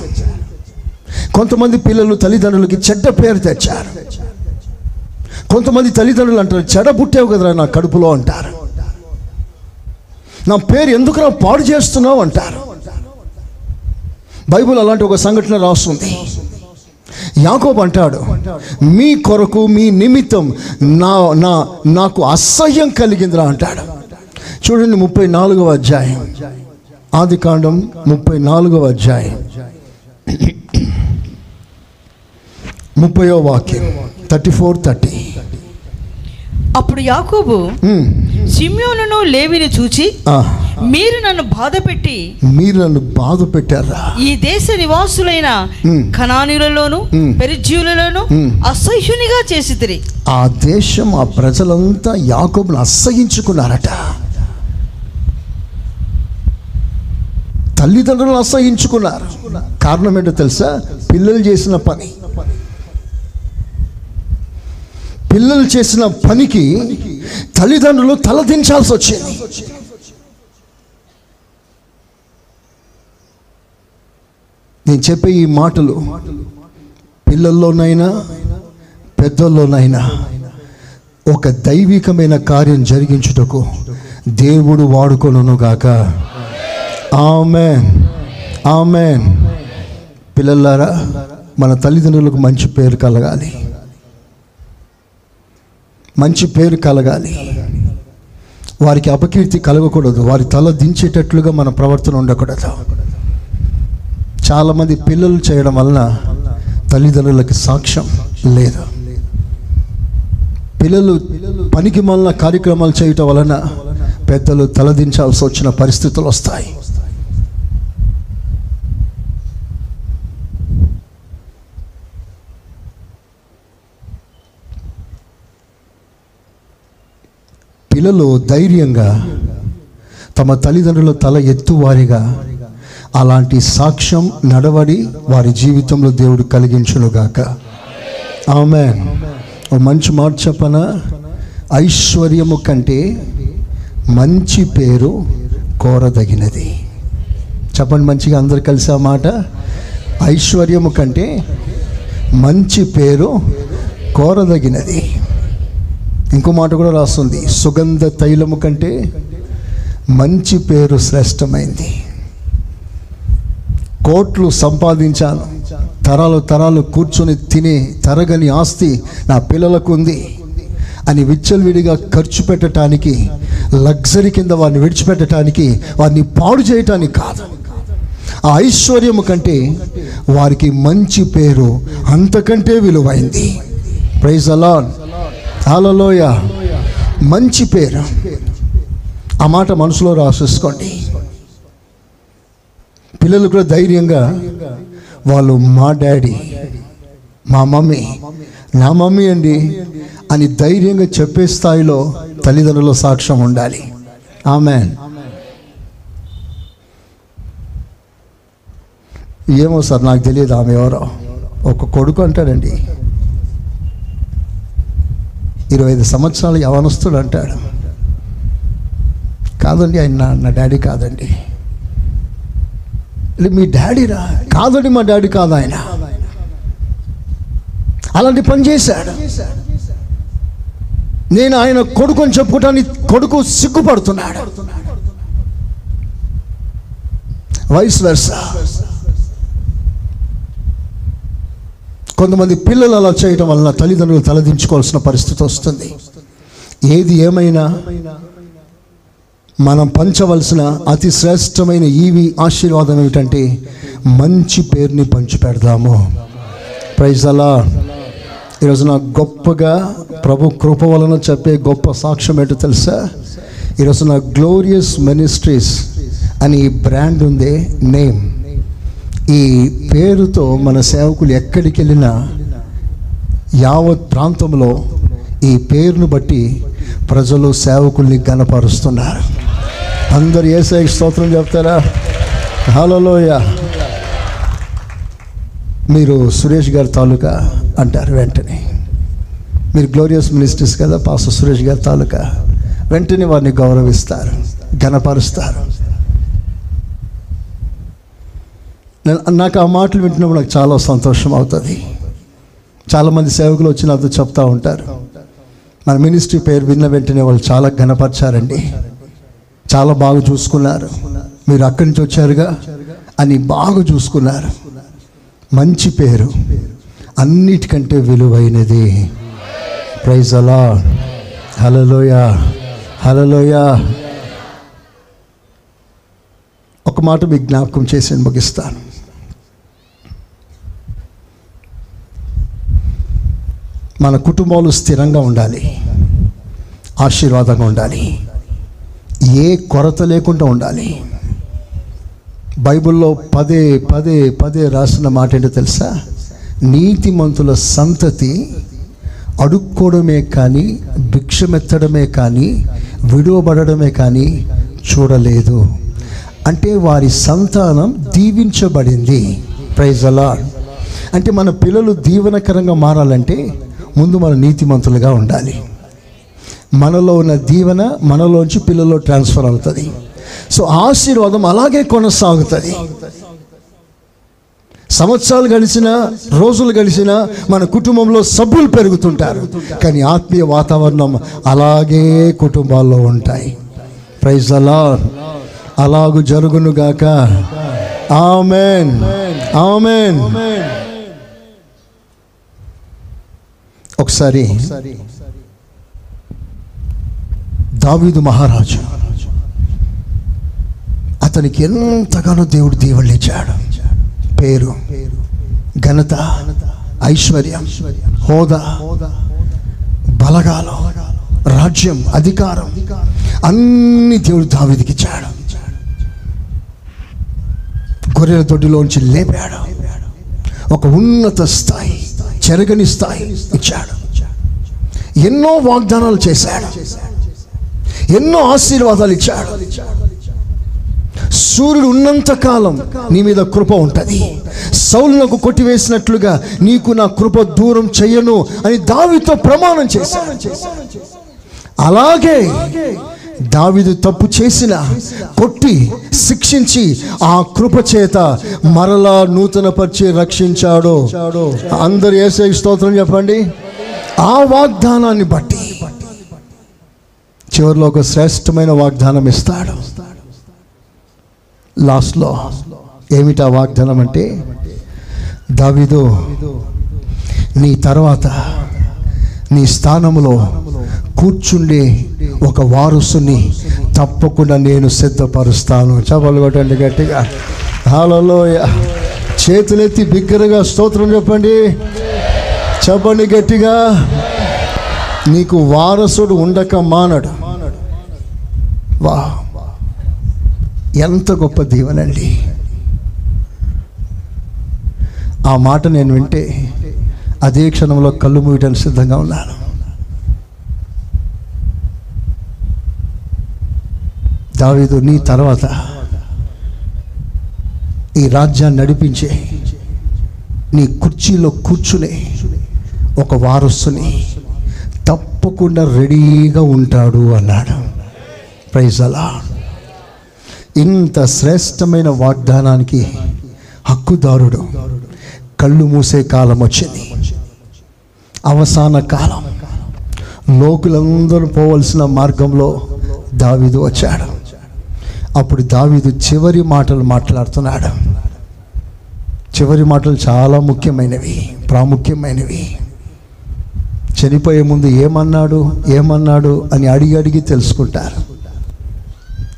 కొంతమంది పిల్లలు తల్లిదండ్రులకి చెడ్డ పేరు తెచ్చారు. కొంతమంది తల్లిదండ్రులు అంటారు చెడ పుట్టావు కదరా నా కడుపులో అంటారు. నా పేరు ఎందుకురా పాడు చేస్తున్నావు అంటారు. బైబిల్ అలాంటి ఒక సంఘటన రాస్తుంది. యాకోబ్ అంటాడు మీ కొరకు మీ నిమిత్తం నా నా నాకు అసహ్యం కలిగిందిరా అంటాడు. చూడండి ముప్పై నాలుగవ అధ్యాయం. ఆది కాండం ముప్పై నాలుగవ అధ్యాయం. ముప్పయో వాక్యం థర్టీ ఫోర్ థర్టీ. అప్పుడు యాకోబు సిమ్యోనును లేవిని చూచి మీరు నన్ను బాధ పెట్టి మీరు నన్ను బాధ పెట్టారా ఈ దేశ నివాసులైన. కణానులలోను Hmm. అసహ్యునిగా చేసితిరి. ఆ దేశం ఆ ప్రజలంతా యాకోబును అసహించుకున్నారట. తల్లిదండ్రులను అసహించుకున్నారు. కారణం ఏంటో తెలుసా? పిల్లలు చేసిన పని. పిల్లలు చేసిన పనికి తల్లిదండ్రులు తలదించాల్సి వచ్చింది. నేను చెప్పే ఈ మాటలు పిల్లల్లోనైనా పెద్దల్లోనైనా ఒక దైవికమైన కార్యం జరిగించుటకు దేవుడు వాడుకొనును గాక ఆమెన్ ఆమెన్ పిల్లలారా మన తల్లిదండ్రులకు మంచి పేరు కలగాలి. మంచి పేరు కలగాలి. వారికి అపకీర్తి కలగకూడదు. వారి తల దించేటట్లుగా మన ప్రవర్తన ఉండకూడదు. చాలామంది పిల్లలు చేయడం వలన తల్లిదండ్రులకి సాక్ష్యం లేదు. పిల్లలు పనికి మళ్ళీ కార్యక్రమాలు చేయటం వలన పెద్దలు తలదించాల్సి వచ్చిన పరిస్థితులు వస్తాయి. పిల్లలు ధైర్యంగా తమ తల్లిదండ్రుల తల ఎత్తువారిగా అలాంటి సాక్ష్యం నడవడి వారి జీవితంలో దేవుడు కలిగించునుగాక. ఆమె ఓ మంచి మాట చెప్పన? ఐశ్వర్యము కంటే మంచి పేరు కోరదగినది. చెప్పండి మంచిగా అందరు కలిసి ఆ మాట. ఐశ్వర్యము కంటే మంచి పేరు కోరదగినది. ఇంకో మాట కూడా రాస్తుంది. సుగంధ తైలము కంటే మంచి పేరు శ్రేష్టమైంది. కోట్లు సంపాదించాను. తరాలు తరాలు కూర్చొని తినే తరగని ఆస్తి నా పిల్లలకు ఉంది. అని విచ్చలవిడిగా ఖర్చు పెట్టడానికి లగ్జరీ కింద వారిని విడిచిపెట్టడానికి వారిని పాడు చేయటానికి కాదు. ఆ ఐశ్వర్యము కంటే వారికి మంచి పేరు అంతకంటే విలువైంది. ప్రైజ్ అలాన్ హలోయ మంచి పేరు. ఆ మాట మనసులో రాసేసుకోండి. పిల్లలు కూడా ధైర్యంగా వాళ్ళు మా డాడీ మా మమ్మీ నా మమ్మీ అండి అని ధైర్యంగా చెప్పే స్థాయిలో తల్లిదండ్రుల సాక్ష్యం ఉండాలి. ఆమె ఏమో సార్ నాకు తెలియదు ఆమె ఎవరో. ఒక కొడుకు అంటాడండి. ఇరవై ఐదు సంవత్సరాలు యవనస్తుడు అంటాడు. కాదండి ఆయన నా నా డాడీ కాదండి. "లే, మీ డాడీరా కాదండి మా డాడీ కాదు ఆయన. అలాంటి పని చేశాడు. నేను ఆయన కొడుకు అని చెప్పుకోవటానికి కొడుకు సిగ్గుపడుతున్నాడు. Vice versa? కొంతమంది పిల్లలు అలా చేయటం వలన తల్లిదండ్రులు తలదించుకోవాల్సిన పరిస్థితి వస్తుంది. ఏది ఏమైనా మనం పంచవలసిన అతి శ్రేష్టమైన ఈవి ఆశీర్వాదం ఏమిటంటే మంచి పేరుని పంచిపెడదాము ప్రైజ్ అలా ఈరోజు నాకు గొప్పగా ప్రభు కృప వలన చెప్పే గొప్ప సాక్ష్యం ఏంటో తెలుసా? ఈరోజు నా గ్లోరియస్ మినిస్ట్రీస్ అని ఈ బ్రాండ్ ఉంది నేమ్ ఈ పేరుతో మన సేవకులు ఎక్కడికి వెళ్ళినా యావత్ ప్రాంతంలో ఈ పేరును బట్టి ప్రజలు సేవకుల్ని గనపరుస్తున్నారు అందరు ఏసఐ స్తోత్రం చెప్తారా? హలోయ మీరు సురేష్ గారి తాలూకా అంటారు వెంటనే. మీరు గ్లోరియస్ మినిస్టర్స్ కదా పాస్టర్ సురేష్ గారి తాలూకా. వెంటనే వారిని గౌరవిస్తారు గనపరుస్తారు నేను నాకు ఆ మాటలు వింటున్నప్పుడు నాకు చాలా సంతోషం అవుతుంది. చాలామంది సేవకులు వచ్చి నాతో చెప్తూ ఉంటారు. మన మినిస్ట్రీ పేరు విన్న వెంటనే వాళ్ళు చాలా ఘనపరిచారండి. చాలా బాగా చూసుకున్నారు. మీరు అక్కడి నుంచి వచ్చారుగా? అని బాగా చూసుకున్నారు. మంచి పేరు. అన్నిటికంటే విలువైనది. ప్రైజ్ అలా హలలోయ హలలోయ ఒక మాట మీకు జ్ఞాపకం చేసి ముగిస్తాను. మన కుటుంబాలు స్థిరంగా ఉండాలి. ఆశీర్వాదంగా ఉండాలి. ఏ కొరత లేకుండా ఉండాలి. బైబిల్లో పదే పదే పదే రాసిన మాట ఏంటో తెలుసా? నీతిమంతుల సంతతి అడుక్కోవడమే కానీ భిక్షమెత్తడమే కానీ విడువబడమే కానీ చూడలేదు. అంటే వారి సంతానం దీవించబడింది. ప్రైజ్ అలా అంటే మన పిల్లలు దీవనకరంగా మారాలంటే ముందు మన నీతిమంతులుగా ఉండాలి. మనలో ఉన్న దీవెన మనలోంచి పిల్లల్లో ట్రాన్స్ఫర్ అవుతుంది. సో ఆశీర్వాదం అలాగే కొనసాగుతుంది. సంవత్సరాలు గడిచిన రోజులు గడిచిన మన కుటుంబంలో సభ్యులు పెరుగుతుంటారు. కానీ ఆత్మీయ వాతావరణం అలాగే కుటుంబాల్లో ఉంటాయి. ప్రైజ్ అలా అలాగు జరుగునుగాక. ఆమెన్ ఆమెన్ ఒకసారి దావీదు మహారాజు అతనికి ఎంతగానో దేవుడు దీవళ్ళిచ్చాడు పేరు ఘనత ఐశ్వర్యం హోదా బలగాలు రాజ్యం అధికారం అన్ని దేవుడు దావీదికి ఇచ్చాడు. గొర్రెల దొడ్డిలోంచి లేపాడు. ఒక ఉన్నత స్థాయి చెరగని స్థాయి ఇచ్చాడు. ఎన్నో వాగ్దానాలు చేశాడు. ఎన్నో ఆశీర్వాదాలు ఇచ్చాడు. సూర్యుడు ఉన్నంత కాలం నీ మీద కృప ఉంటుంది. సౌలునకు కొట్టివేసినట్లుగా నీకు నా కృప దూరం చెయ్యను అని దావితో ప్రమాణం చేశాను అలాగే దావిదు తప్పు చేసిన కొట్టి శిక్షించి ఆ కృప చేత మరలా నూతన పరిచి రక్షించాడు. అందరు ఏసే స్తోత్రం చెప్పండి? ఆ వాగ్దానాన్ని బట్టి. చివరిలో ఒక శ్రేష్టమైన వాగ్దానం ఇస్తాడు. లాస్ట్లో ఏమిటా వాగ్దానం అంటే దావిదు నీ తర్వాత నీ స్థానములో కూర్చుండే ఒక వారసుని తప్పకుండా నేను సిద్ధపరుస్తాను. చపలు కొట్టండి గట్టిగా. హాలలో చేతులెత్తి బిగ్గరగా స్తోత్రం చెప్పండి. చెప్పండి గట్టిగా. నీకు వారసుడు ఉండక మానడు. వా. ఎంత గొప్ప దీవెనండి. ఆ మాట నేను వింటే అదే క్షణంలో కళ్ళు మూయటానికి సిద్ధంగా ఉన్నాను. దావీదు నీ తర్వాత ఈ రాజ్యాన్ని నడిపించే నీ కుర్చీలో కూర్చునే ఒక వారసుని తప్పకుండా రెడీగా ఉంటాడు అన్నాడు. ప్రైజ్ అలా ఇంత శ్రేష్టమైన వాగ్దానానికి హక్కుదారుడు. కళ్ళు మూసే కాలం వచ్చింది. అవసాన కాలం. లోకులందరూ పోవలసిన మార్గంలో దావీదు వచ్చాడు. అప్పుడు దావీదు చివరి మాటలు మాట్లాడుతున్నాడు. చివరి మాటలు చాలా ముఖ్యమైనవి ప్రాముఖ్యమైనవి. చనిపోయే ముందు ఏమన్నాడు ఏమన్నాడు అని అడిగి అడిగి తెలుసుకుంటారు.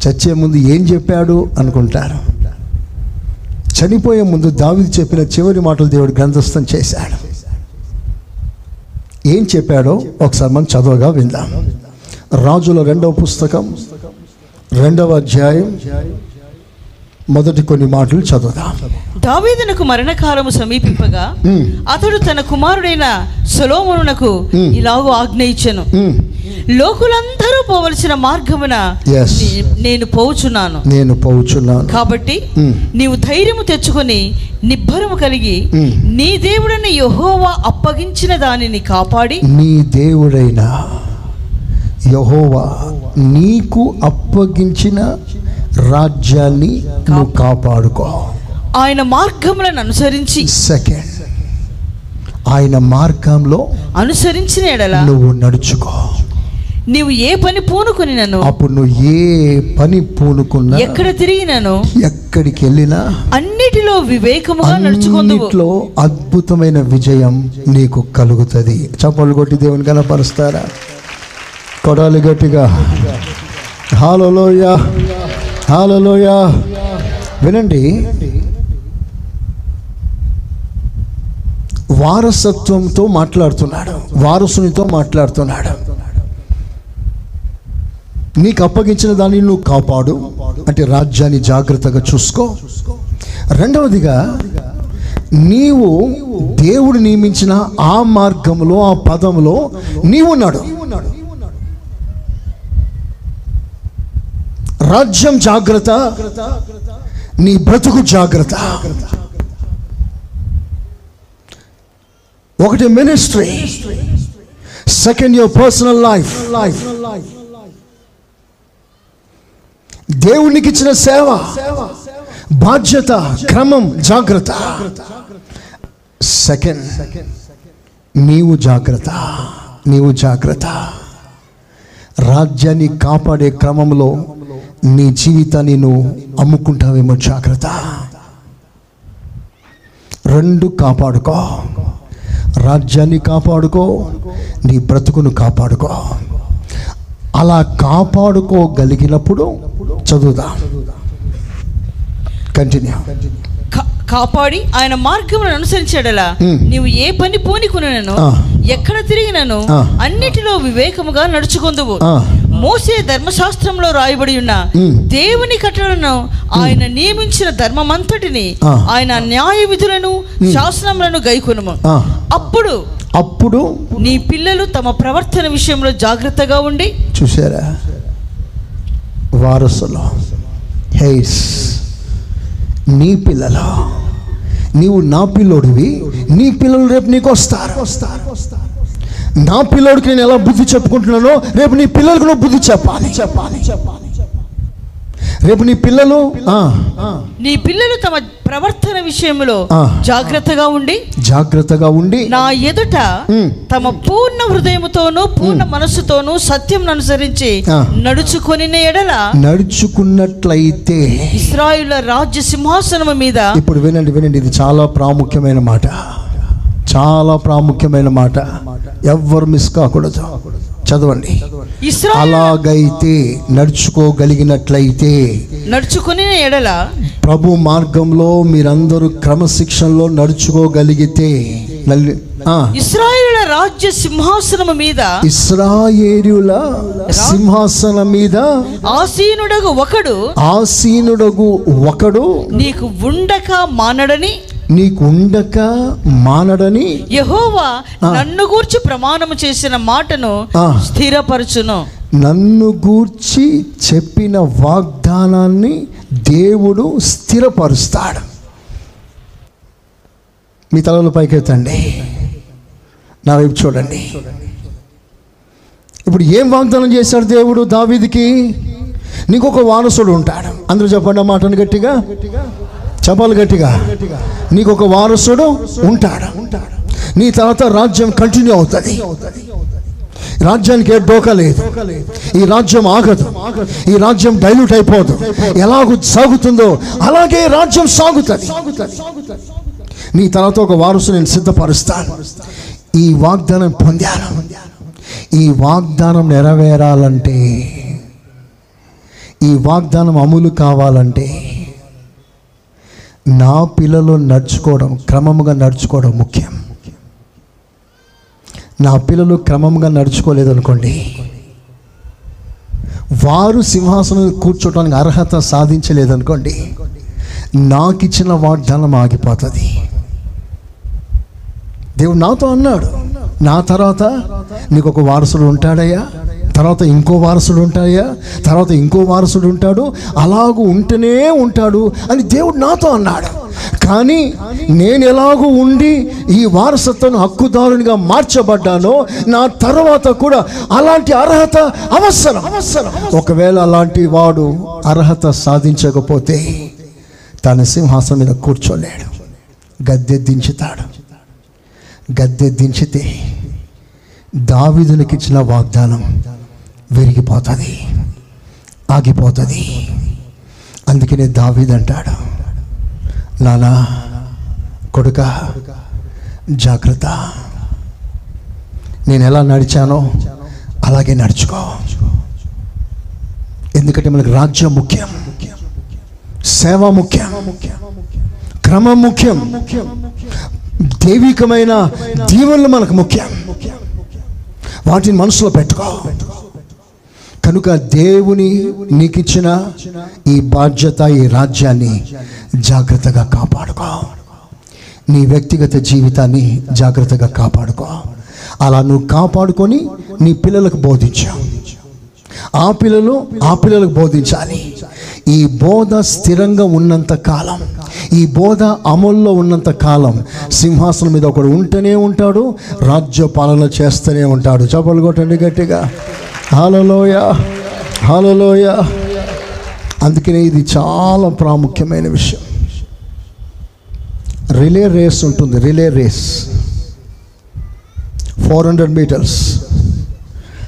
చచ్చే ముందు ఏం చెప్పాడు అనుకుంటారు. చనిపోయే ముందు దావిది చెప్పిన చివరి మాటలు దేవుడు గ్రంథస్థం చేశాడు. ఏం చెప్పాడో ఒకసారి మనం చదవగా విందాం రాజుల రెండవ పుస్తకం రెండవ అధ్యాయం మొదటి కొన్ని మాటలు చదువుదాం దావీదునకు మరణకాలము సమీపింపగా. అతడు తన కుమారుడైన సొలోమోనునకు మ్మ్. ఇలాగూ ఆజ్ఞ ఇచ్చెను. లోకులందరూ పోవలసిన మార్గమున నేను పోవుచున్నాను. నేను పోవుచున్నాను. కాబట్టి మ్మ్. నీవు ధైర్యము తెచ్చుకొని నిబ్బరము కలిగి మ్మ్. నీ దేవుడైన యెహోవా అప్పగించిన దానిని కాపాడి నీ దేవుడైన యహోవా నీకు అప్పగించిన రాజ్యాన్ని నువ్వు కాపాడుకో. ఆయన మార్గములను అనుసరించి సెకండ్ ఆయన మార్గంలో అనుసరించిన నువ్వు నడుచుకో. నీవు ఏ పని పూనుకొని నన్ను అప్పుడు నువ్వు ఏ పని పూనుకున్నా ఎక్కడ తిరిగినను? ఎక్కడికి వెళ్ళినా అన్నిటిలో వివేకముగా నడుచుకుందువు. అన్నిట్లో అద్భుతమైన విజయం నీకు కలుగుతుంది. చప్పలు కొట్టి దేవుని కనపరుస్తారా? కొడాలి గట్టిగా. హాలలోయ. హాలలోయ. వినండి. వారసత్వంతో మాట్లాడుతున్నాడు. వారసునితో మాట్లాడుతున్నాడు. నీకు అప్పగించిన దాన్ని నువ్వు కాపాడు. అంటే రాజ్యాన్ని జాగ్రత్తగా చూసుకో. రెండవదిగా నీవు దేవుడు నియమించిన ఆ మార్గంలో ఆ పదంలో నీవున్నాడు రాజ్యం జాగ్రత్త నీ బ్రతుకు జాగ్రత్త. ఒకటి ministry second your personal life life. దేవునికి ఇచ్చిన సేవ బాధ్యత క్రమం జాగ్రత్త. సెకండ్ నీవు జాగ్రత్త నీవు జాగ్రత్త. రాజ్యాన్ని కాపాడే క్రమంలో నీ జీవితాన్ని నువ్వు అమ్ముకుంటావేమో జాగ్రత్త. రెండు కాపాడుకో. రాజ్యాన్ని కాపాడుకో నీ బ్రతుకును కాపాడుకో. అలా కాపాడుకోగలిగినప్పుడు చదువుదాం కంటిన్యూ కాపాడి ఆయన మార్గములను అనుసరించడలా మ్మ్. నీవు ఏ పని పూనికొనను ఆ. ఎక్కడ తిరిగినను ఆ. అన్నిటిలో వివేకముగా నడుచుకుందువు ఆ. మోసే ధర్మశాస్త్రంలో రాయబడి ఉన్న మ్మ్. దేవుని కట్టడలను ఆయన నియమించిన ధర్మమంతటిని. ఆయన న్యాయ విధులను శాసనములను గైకొనుము ఆ. అప్పుడు అప్పుడు నీ పిల్లలు తమ ప్రవర్తన విషయంలో జాగ్రత్తగా ఉండి చూసారా వారసులు. హేస్ నీ పిల్లలు. నీవు నా పిల్లోడివి నీ పిల్లలు రేపు నీకు వస్తారు. వస్తారు నా పిల్లోడికి నేను ఎలా బుద్ధి చెప్పుకుంటున్నానో రేపు నీ పిల్లలకు నువ్వు బుద్ధి చెప్పాలి చెప్పాలి చెప్పాలి. రేపు నీ పిల్లలు నీ పిల్లలు తమ ప్రవర్తన విషయంలో ఆ. జాగ్రత్తగా ఉండి జాగ్రత్తగా ఉండి నా ఎదుట. తమ పూర్ణ హృదయముతోనూ పూర్ణ మనస్సుతోనూ సత్యం అనుసరించి. నడుచుకొని ఎడల నడుచుకున్నట్లయితే ఇస్రాయుల రాజ్య సింహాసనము మీద ఇప్పుడు వినండి వినండి ఇది చాలా ప్రాముఖ్యమైన మాట చాలా ప్రాముఖ్యమైన మాట ఎవ్వరు మిస్ కాకూడదు చదవండి. అలాగైతే నడుచుకోగలిగినట్లయితే నడుచుకుని ఎడల ప్రభు మార్గంలో మీరందరూ క్రమశిక్షణలో నడుచుకోగలిగితే ఇస్రాయేలుల రాజ్య సింహాసనము మీద ఇస్రాయేలుల సింహాసనం మీద ఆసీనుడగు ఒకడు ఆసీనుడగు ఒకడు నీకు ఉండక మానడని నీకు ఉండక మానడని యహోవా నన్ను గూర్చి ప్రమాణము చేసిన మాటను. స్థిరపరచును. నన్ను గూర్చి చెప్పిన వాగ్దానాన్ని దేవుడు స్థిరపరుస్తాడు. మీ తలలు పైకెత్తండి. నా వైపు చూడండి. ఇప్పుడు ఏం వాగ్దానం చేశాడు దేవుడు దావీదికి? నీకు ఒక వారసుడు ఉంటాడు. అందరూ చెప్పండి ఆ మాటను గట్టిగా. చెప్పాలి గట్టిగా. నీకు ఒక వారసుడు ఉంటాడు. నీ తర్వాత రాజ్యం కంటిన్యూ అవుతుంది. రాజ్యానికి ఏ డోకా లేదు. ఈ రాజ్యం ఆగదు. ఈ రాజ్యం డైల్యూట్ అయిపోదు. ఎలాగూ సాగుతుందో అలాగే రాజ్యం సాగుతుంది. నీ తర్వాత ఒక వారసు నేను సిద్ధపరుస్తాను. ఈ వాగ్దానం పొందాను. ఈ వాగ్దానం నెరవేరాలంటే ఈ వాగ్దానం అమలు కావాలంటే నా పిల్లలు నడుచుకోవడం క్రమముగా నడుచుకోవడం ముఖ్యం. నా పిల్లలు క్రమంగా నడుచుకోలేదు అనుకోండి వారు సింహాసనం కూర్చోటానికి అర్హత సాధించలేదనుకోండి నాకు ఇచ్చిన వాగ్దానం ఆగిపోతుంది. దేవుడు నాతో అన్నాడు నా తర్వాత నీకు ఒక వారసుడు ఉంటాడయ్యా తర్వాత ఇంకో వారసుడు ఉంటాయా తర్వాత ఇంకో వారసుడు ఉంటాడు అలాగూ ఉంటేనే ఉంటాడు అని దేవుడు నాతో అన్నాడు. కానీ నేను ఎలాగూ ఉండి ఈ వారసత్వం హక్కుదారునిగా మార్చబడ్డానో నా తర్వాత కూడా అలాంటి అర్హత అవసరం. అవసరం ఒకవేళ అలాంటి వాడు అర్హత సాధించకపోతే తన సింహాసనం మీద కూర్చోలేడు గద్దె దించుతాడు గద్దె దించితే దావిదునికి ఇచ్చిన వాగ్దానం విరిగిపోతుంది ఆగిపోతుంది. అందుకనే దావీదంటాడు నానా కొడుక జాగ్రత్త. నేను ఎలా నడిచానో అలాగే నడుచుకో. ఎందుకంటే మనకు రాజ్యం ముఖ్యం సేవ ముఖ్యం క్రమం ముఖ్యం. దైవికమైన దీవెనలు మనకు ముఖ్యం. వాటిని మనసులో పెట్టుకో. కనుక దేవుని నీకు ఇచ్చిన ఈ బాధ్యత ఈ రాజ్యాన్ని జాగ్రత్తగా కాపాడుకో. నీ వ్యక్తిగత జీవితాన్ని జాగ్రత్తగా కాపాడుకో. అలా నువ్వు కాపాడుకొని నీ పిల్లలకు బోధించావు ఆ పిల్లలు ఆ పిల్లలకు బోధించాలి. ఈ బోధ స్థిరంగా ఉన్నంత కాలం ఈ బోధ అమల్లో ఉన్నంత కాలం సింహాసనం మీద ఒకడు ఉంటూనే ఉంటాడు రాజ్య పాలన చేస్తూనే ఉంటాడు. చెప్పలు కొట్టండి గట్టిగా. హాలలోయ హాలలోయ అందుకనే ఇది చాలా ప్రాముఖ్యమైన విషయం. రిలే రేస్ ఉంటుంది. Relay race. Four hundred metres.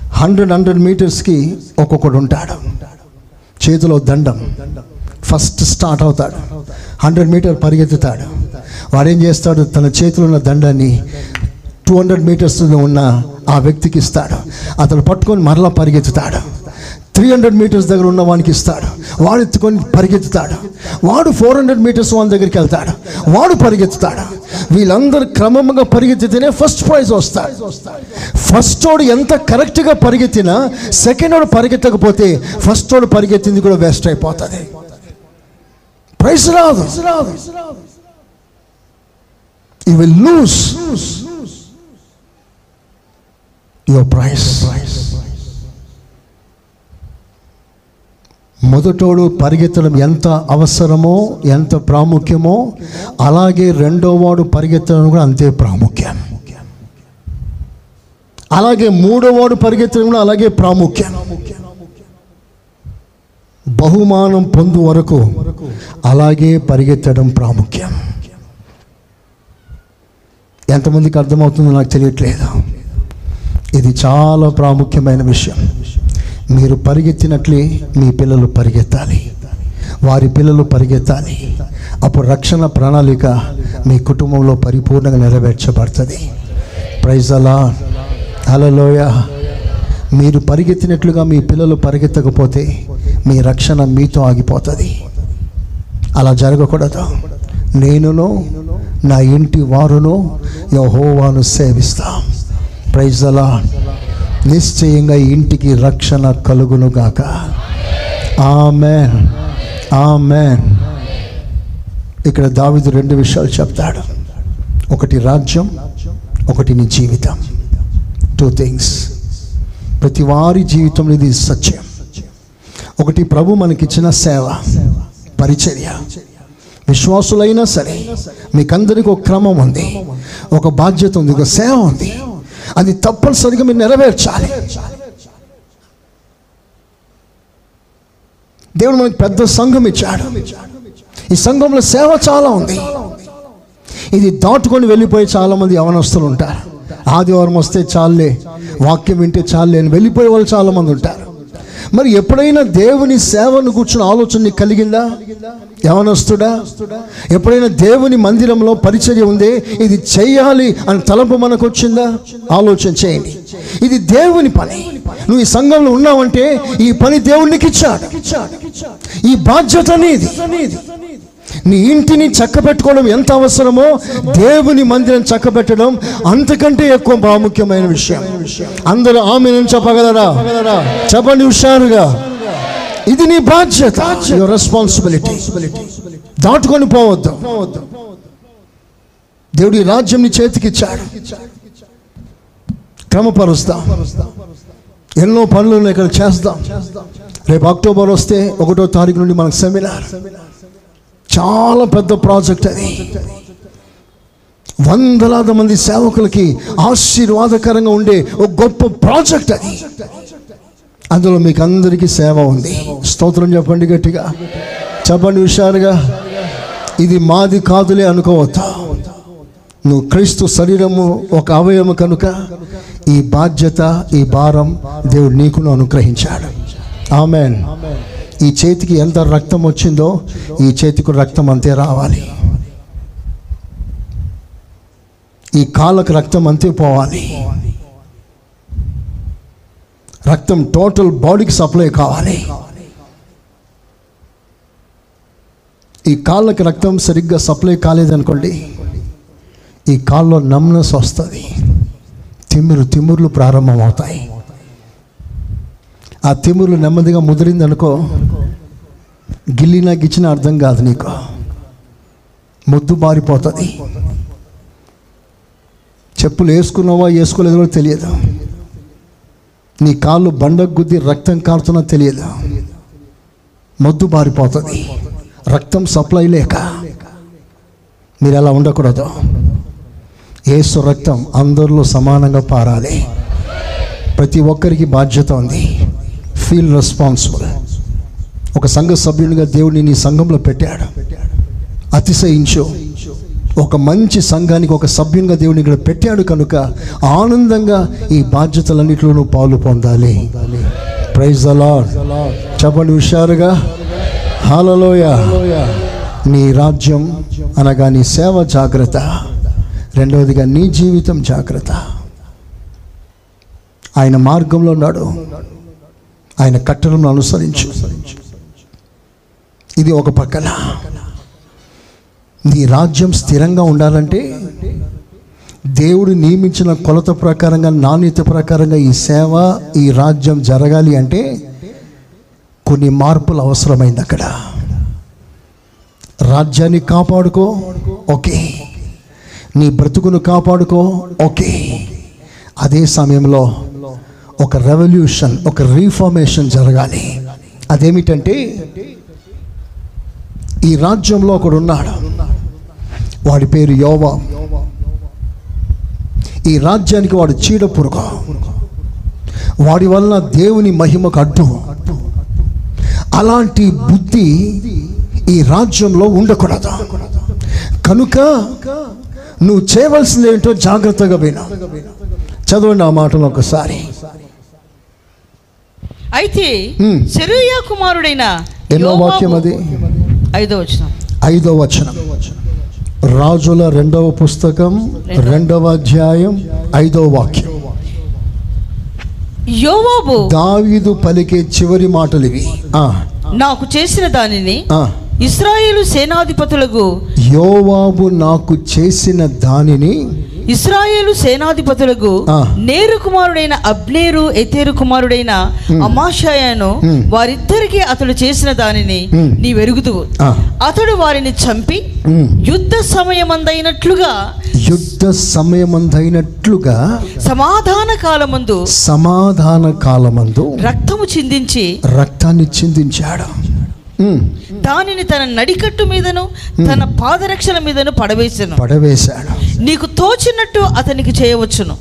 Hundred hundred మీటర్స్కి ఒక్కొక్కడు ఉంటాడు. చేతిలో దండం. ఫస్ట్ స్టార్ట్ అవుతాడు. హండ్రెడ్ మీటర్ పరిగెత్తుతాడు. వాడేం చేస్తాడు? తన చేతిలో ఉన్న దండాన్ని టూ హండ్రెడ్ మీటర్స్ ఉన్న ఆ వ్యక్తికి ఇస్తాడు. అతను పట్టుకొని మరలా పరిగెత్తుతాడు. త్రీ హండ్రెడ్ మీటర్స్ దగ్గర ఉన్న వానికి ఇస్తాడు. వాడు ఎత్తుకొని పరిగెత్తుతాడు. వాడు ఫోర్ హండ్రెడ్ మీటర్స్ వాని దగ్గరికి వెళ్తాడు. వాడు పరిగెత్తుతాడు. వీళ్ళందరూ క్రమంగా పరిగెత్తితేనే ఫస్ట్ ప్రైజ్ వస్తాడు. ఫస్ట్ వాడు ఎంత కరెక్ట్గా పరిగెత్తినా సెకండ్ వాడు పరిగెత్తకపోతే ఫస్ట్ వాడు పరిగెత్తింది కూడా వేస్ట్ అయిపోతుంది. ప్రైజ్ రాదు. You will lose your price మొదటోడు పరిగెత్తడం ఎంత అవసరమో ఎంత ప్రాముఖ్యమో అలాగే రెండో వాడు పరిగెత్తడం కూడా అంతే ప్రాముఖ్యం. అలాగే మూడో వాడు పరిగెత్తడం కూడా అలాగే ప్రాముఖ్యం. బహుమానం పొందు వరకు అలాగే పరిగెత్తడం ప్రాముఖ్యం. ఎంతమందికి అర్థమవుతుందో నాకు తెలియట్లేదు. ఇది చాలా ప్రాముఖ్యమైన విషయం. మీరు పరిగెత్తినట్లే మీ పిల్లలు పరిగెత్తాలి. వారి పిల్లలు పరిగెత్తాలి. అప్పుడు రక్షణ ప్రణాళిక మీ కుటుంబంలో పరిపూర్ణంగా నెరవేర్చబడుతుంది. ప్రైజ్ అలా హలలోయ మీరు పరిగెత్తినట్లుగా మీ పిల్లలు పరిగెత్తకపోతే మీ రక్షణ మీతో ఆగిపోతుంది. అలా జరగకూడదు. నేనును నా ఇంటి వారును యహోవాను సేవిస్తాం. ప్రైజ్ అలా నిశ్చయంగా ఇంటికి రక్షణ కలుగును గాక. ఆమె ఇక్కడ దావిదు రెండు విషయాలు చెప్తాడు. ఒకటి రాజ్యం ఒకటి నీ జీవితం. టూ థింగ్స్ ప్రతి వారి జీవితంలో ఇది సత్యం. ఒకటి ప్రభు మనకిచ్చిన సేవ పరిచర్య. విశ్వాసులైనా సరే మీకందరికీ ఒక క్రమం ఉంది. ఒక బాధ్యత ఉంది ఒక సేవ ఉంది. అది తప్పనిసరిగా మీరు నెరవేర్చాలి. దేవుడు మనకి పెద్ద సంఘం ఇచ్చాడు. ఈ సంఘంలో సేవ చాలా ఉంది. ఇది దాటుకొని వెళ్ళిపోయి చాలా మంది యవనస్తులు ఉంటారు. ఆదివారం వస్తే చాలే వాక్యం వింటే చాలే అని వెళ్ళిపోయే వాళ్ళు చాలా మంది ఉంటారు. మరి ఎప్పుడైనా దేవుని సేవను కూర్చున్న ఆలోచన నీకు కలిగిందా? యవనస్తుడా? ఎప్పుడైనా దేవుని మందిరంలో పరిచర్య ఉంది? ఇది చెయ్యాలి అని తలంపు మనకు వచ్చిందా? ఆలోచన చేయండి. ఇది దేవుని పని. నువ్వు ఈ సంఘంలో ఉన్నావంటే ఈ పని దేవునికి ఇచ్చాడు ఈ బాధ్యత అనేది నీ ఇంటిని చక్కబెట్టుకోవడం ఎంత అవసరమో దేవుని మందిరం చక్కబెట్టడం అంతకంటే ఎక్కువ ప్రాముఖ్యమైన విషయం. అందరూ ఆమె చెప్పగలరా? చెప్పండి హుషారుగా. ఇది నీ బాధ్యత. యువర్ రెస్పాన్సిబిలిటీ దాటుకొని పోవద్దు. దేవుడి రాజ్యం నీ చేతికి ఇచ్చాడు క్రమపరుస్తాం. ఎన్నో పనులు ఇక్కడ చేస్తాం. రేపు అక్టోబర్ వస్తే ఒకటో తారీఖు నుండి మనకు సెమినార్. చాలా పెద్ద ప్రాజెక్ట్ అది. వందలాది మంది సేవకులకి ఆశీర్వాదకరంగా ఉండే ఒక గొప్ప ప్రాజెక్ట్ అది. అందులో మీకు అందరికీ సేవ ఉంది. స్తోత్రం చెప్పండి గట్టిగా. చెప్పండి హుషారుగా. ఇది మాది కాదులే అనుకోవద్దు. నువ్వు క్రీస్తు శరీరము ఒక అవయము కనుక ఈ బాధ్యత ఈ భారం దేవుడు నీకును అనుగ్రహించాడు. ఆమెన్. ఈ చేతికి ఎంత రక్తం వచ్చిందో ఈ చేతికి రక్తం అంతే రావాలి. ఈ కాళ్ళకు రక్తం అంతే పోవాలి. రక్తం టోటల్ బాడీకి సప్లై కావాలి. ఈ కాళ్ళకి రక్తం సరిగ్గా సప్లై కాలేదనుకోండి ఈ కాల్లో నమ్నెస్ వస్తుంది. తిమ్మిరు తిమ్ముర్లు ప్రారంభమవుతాయి. ఆ తిమురులు నెమ్మదిగా ముదిరింది అనుకో గిల్లినా గిచ్చిన అర్థం కాదు నీకు. ముద్దు బారిపోతుంది చెప్పులు వేసుకున్నావా వేసుకోలేదో కూడా తెలియదు. నీ కాళ్ళు బండకు గుద్ది రక్తం కారుతున్నా తెలియదు. మొద్దు బారిపోతుంది రక్తం సప్లై లేక మీరు అలా ఉండకూడదు. ఏసు రక్తం అందరిలో సమానంగా పారాలి. ప్రతి ఒక్కరికి బాధ్యత ఉంది. ఫీల్ రెస్పాన్సిబుల్ ఒక సంఘ సభ్యునిగా దేవుడిని నీ సంఘంలో పెట్టాడు. అతిశయించు. ఒక మంచి సంఘానికి ఒక సభ్యునిగా దేవుని ఇక్కడ పెట్టాడు కనుక ఆనందంగా ఈ బాధ్యతలన్నింటిలోనూ పాలు పొందాలి. ప్రైజ్ అలా చెప్పండి హుషారుగా. హాలలోయ నీ రాజ్యం అనగా నీ సేవ జాగ్రత్త. రెండవదిగా నీ జీవితం జాగ్రత్త. ఆయన మార్గంలో ఉన్నాడు ఆయన కట్టలను అనుసరించు. ఇది ఒక పక్కన. నీ రాజ్యం స్థిరంగా ఉండాలంటే దేవుడు నియమించిన కొలత ప్రకారంగా నాణ్యత ప్రకారంగా ఈ సేవ ఈ రాజ్యం జరగాలి అంటే కొన్ని మార్పులు అవసరమైంది అక్కడ. రాజ్యాన్ని కాపాడుకో ఓకే. నీ బ్రతుకును కాపాడుకో ఓకే. అదే సమయంలో ఒక రెవల్యూషన్ ఒక రీఫార్మేషన్ జరగాలి. అదేమిటంటే ఈ రాజ్యంలో ఒకడు ఉన్నాడు. వాడి పేరు యోవా. ఈ రాజ్యానికి వాడు చీడ వాడి వలన దేవుని మహిమకు అడ్డు. అలాంటి బుద్ధి ఈ రాజ్యంలో ఉండకూడదు. కనుక నువ్వు చేయవలసింది ఏంటో జాగ్రత్తగా పోయినా చదవండి ఆ మాటలు ఒకసారి. అయితే హ్మ్. సెరూయా కుమారుడైన ఎన్నో వాక్యం అది? ఐదో వచనం. ఐదో వచనం. రాజుల రెండవ పుస్తకం రెండవ అధ్యాయం ఐదో వాక్యం. యోవాబు దావీదు పలికే చివరి మాటలు ఇవి. నాకు చేసిన దానిని. ఇస్రాయేలు సేనాధిపతులకు యోవాబు నాకు చేసిన దానిని ఇస్రాయేలు సేనాధిపతులకు. నేరు కుమారుడైన అబ్నేరు ఎతేరు కుమారుడైన అమాషాయను. వారిద్దరికి అతడు చేసిన దానిని. నీ వెరుగుదువు ఆ, అతడు వారిని చంపి యుద్ధ సమయమందైనట్లుగా యుద్ధ సమయమందైనట్లుగా సమాధాన కాలమందు సమాధాన కాలమందు రక్తము చిందించి రక్తాన్ని చిందించాడు. దానిని తన నడికట్టు మీదను తన పాదరక్షల మీదను పడవేసెను పడవేశాడు. నీకు తోచినట్టు అతనికి చేయవచ్చును.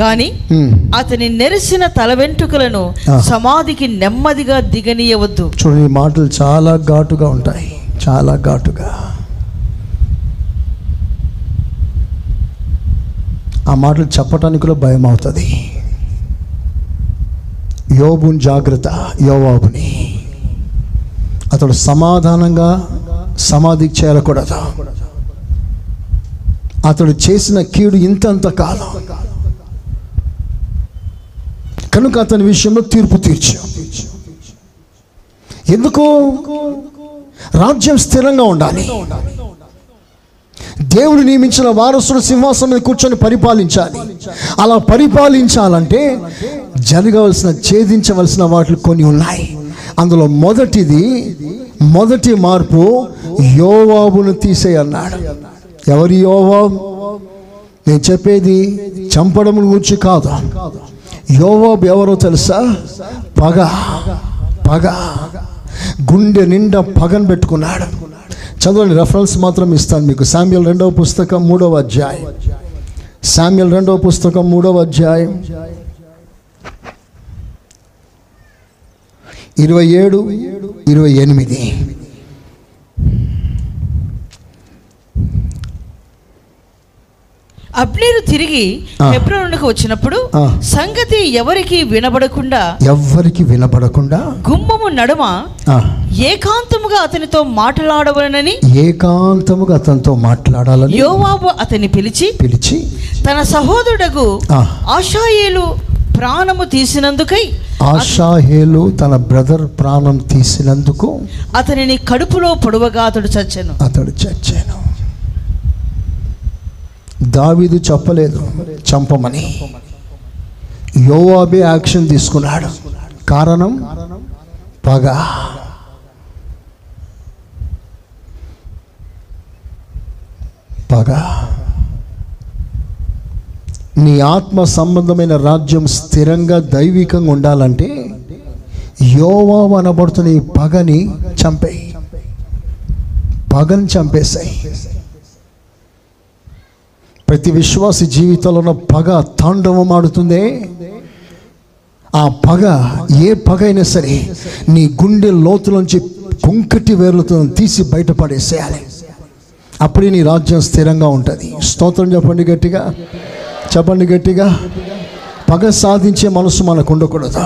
గాని ఉమ్. అతని నెరిసిన తల వెంట్రుకలను. సమాధికి నెమ్మదిగా దిగనీయవద్దు. చూడండి ఈ మాటలు చాలా ఘాటుగా ఉంటాయి. చాలా ఘాటుగా. ఆ మాటలు చెప్పటానికి కూడా భయం అవుతుంది. యోబుని జాగ్రత్త యోవాబుని. అతడు సమాధానంగా సమాధికి చేరకూడదు. అతడు చేసిన కీడు ఇంతంత కాలం. కనుక అతని విషయంలో తీర్పు తీర్చు. ఎందుకు? రాజ్యం స్థిరంగా ఉండాలి. దేవుడు నియమించిన వారసుడు సింహాసనం మీద కూర్చొని పరిపాలించాలి. అలా పరిపాలించాలంటే జరగవలసిన ఛేదించవలసిన వాటిలు కొన్ని ఉన్నాయి. అందులో మొదటిది మొదటి మార్పు యోవాబును తీసేయన్నాడు. అన్నాడు ఎవరి యోవాబు? నేను చెప్పేది చంపడం గురించి కాదు. యోవాబు ఎవరో తెలుసా? పగ. పగ. గుండె నిండా పగను పెట్టుకున్నాడు. చదవండి రెఫరెన్స్ మాత్రం ఇస్తాను మీకు. శామ్యుల్ రెండవ పుస్తకం మూడవ అధ్యాయం. శామ్యుల్ రెండవ పుస్తకం మూడవ అధ్యాయం. ఇరవై ఏడు ఇరవై ఎనిమిది. అబ్నేరు తిరిగి. హెబ్రోనుకు వచ్చినప్పుడు. సంగతి ఎవరికి వినబడకుండా ఎవ్వరికి వినపడకుండా గుమ్మము నడుమ ఏకాంతముగా అతనితో మాట్లాడవలనని ఏకాంతముగా అతనితో మాట్లాడాలని యోవాబు అతన్ని పిలిచి పిలిచి తన సహోదరుడకు ఆ. ఆశాయేలు ప్రాణము తీసినందుకై ఆషాహేలు తన బ్రదర్ ప్రాణం తీసినందుకు అతనిని కడుపులో పొడవగా అతడు చచ్చెను అతడు చచ్చాను దావీదు చెప్పలేదు చంపమని. యోవాబే యాక్షన్ తీసుకున్నాడు. కారణం పగ. పగ. నీ ఆత్మ సంబంధమైన రాజ్యం స్థిరంగా దైవికంగా ఉండాలంటే యోవా అనబడుతున్న ఈ పగని చంపేయి. పగని చంపేశాయి ప్రతి విశ్వాసి జీవితంలో ఉన్న పగ తాండవం ఆడుతుందే ఆ పగ ఏ పగ అయినా సరే నీ గుండె లోతులోంచి కుంకటి వేర్లతో తీసి బయటపడేసేయాలి. అప్పుడే నీ రాజ్యం స్థిరంగా ఉంటుంది. స్తోత్రం చెప్పండి గట్టిగా. చెప్పండి గట్టిగా. పగ సాధించే మనసు మనకు ఉండకూడదు.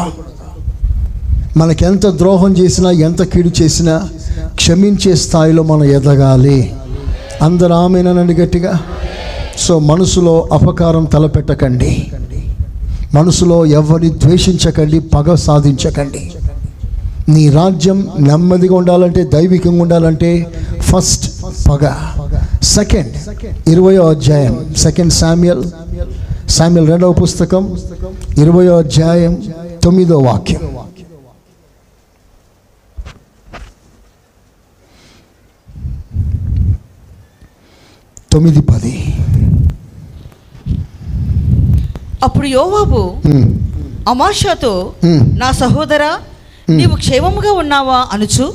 మనకెంత ఎంత ద్రోహం చేసినా ఎంత కీడు చేసినా క్షమించే స్థాయిలో మనం ఎదగాలి. అందరు ఆమెనండి గట్టిగా. సో మనసులో అపకారం తలపెట్టకండి. మనసులో ఎవరిని ద్వేషించకండి పగ సాధించకండి. నీ రాజ్యం నెమ్మదిగా ఉండాలంటే దైవికంగా ఉండాలంటే ఫస్ట్ పగ. సెకండ్ ఇరవయో అధ్యాయం సెకండ్ శామ్యల్ శామ్యల్ రెండవ పుస్తకం ఇరవయో అధ్యాయం తొమ్మిదో వాక్యం. తొమ్మిది పది. అప్పుడు యోవాబు అమాషాతో నా సహోదరా నీవు క్షేమముగా ఉన్నావా? అనుచు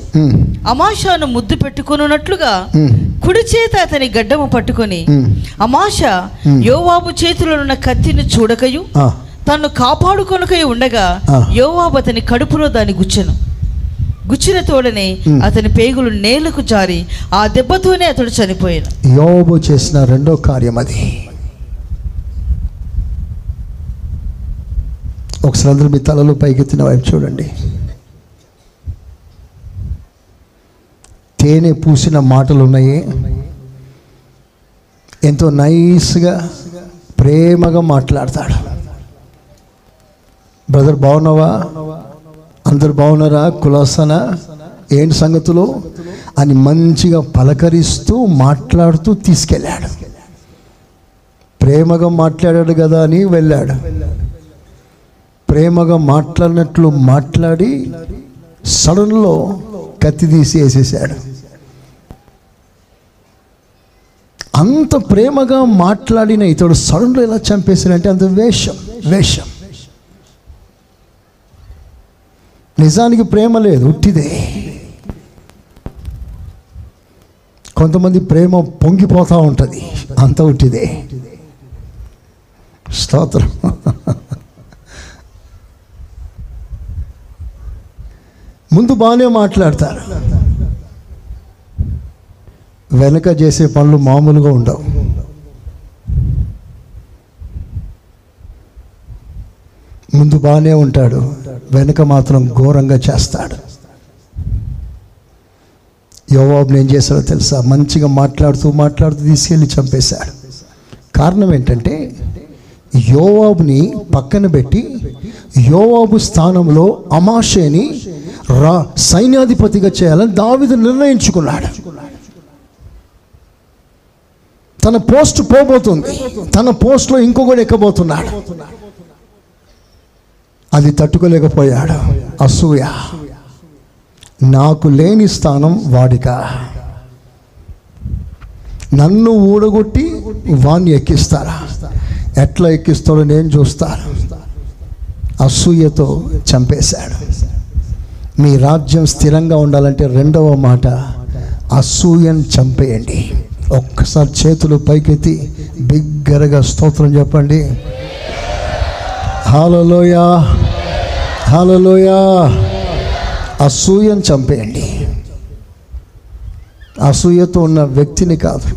అమాషాను ముద్దు పెట్టుకున్నట్లుగా కుడి చేత అతని గడ్డము పట్టుకొని. అమాష. యోవాబు చేతిలో ఉన్న కత్తిని చూడకయు ఆ, తన్ను కాపాడుకొనకై ఉండగా. యోవాబు అతని కడుపులో దాన్ని గుచ్చెను. గుచ్చిన తోడనే. అతని పేగులు నేలకు జారి ఆ దెబ్బతోనే అతడు చనిపోయాను యోబు చేసిన రెండో కార్యం అది ఒకసారి అందరూ మీ తలలో పైకెత్తిన వైపు చూడండి. తేనె పూసిన మాటలు ఉన్నాయి ఎంతో నైస్గా ప్రేమగా మాట్లాడతాడు. బ్రదర్ బాగున్నావా అందరు బాగున్నారా కులాసనా? ఏంటి సంగతులు? అని మంచిగా పలకరిస్తూ మాట్లాడుతూ తీసుకెళ్ళాడు. ప్రేమగా మాట్లాడాడు కదా అని వెళ్ళాడు. ప్రేమగా మాట్లాడినట్లు మాట్లాడి సడన్లో కత్తి తీసి వేసేసాడు. అంత ప్రేమగా మాట్లాడిన ఇతడు సడన్లో ఎలా చంపేశాడంటే అంత వేషం వేషం. నిజానికి ప్రేమ లేదు ఉట్టిదే. కొంతమంది ప్రేమ పొంగిపోతూ ఉంటుంది అంత ఉట్టిదే. స్తోత్రం. ముందు బాగానే మాట్లాడతారు. వెనక చేసే పనులు మామూలుగా ఉండవు. ముందు బాగానే ఉంటాడు వెనక మాత్రం ఘోరంగా చేస్తాడు. యోవాబుని ఏం చేశాడో తెలుసా? మంచిగా మాట్లాడుతూ మాట్లాడుతూ తీసుకెళ్ళి చంపేశాడు. కారణం ఏంటంటే యోవాబుని పక్కన పెట్టి యోవాబు స్థానంలో అమాషేని రా సైన్యాధిపతిగా చేయాలని దావిదు నిర్ణయించుకున్నాడు. తన పోస్ట్ పోబోతుంది. తన పోస్ట్లో ఇంకొకటి ఎక్కబోతున్నాడు. అది తట్టుకోలేకపోయాడు. అసూయ. నాకు లేని స్థానం వాడిక. నన్ను ఊడగొట్టి వాణ్ణి ఎక్కిస్తారా? ఎట్లా ఎక్కిస్తాడో నేను చూస్తాను. అసూయతో చంపేశాడు. మీ రాజ్యం స్థిరంగా ఉండాలంటే రెండవ మాట అసూయను చంపేయండి. ఒక్కసారి చేతులు పైకెత్తి బిగ్గరగా స్తోత్రం చెప్పండి. హాలలోయ హాలలోయ అసూయను చంపేయండి. అసూయతో ఉన్న వ్యక్తిని కాదు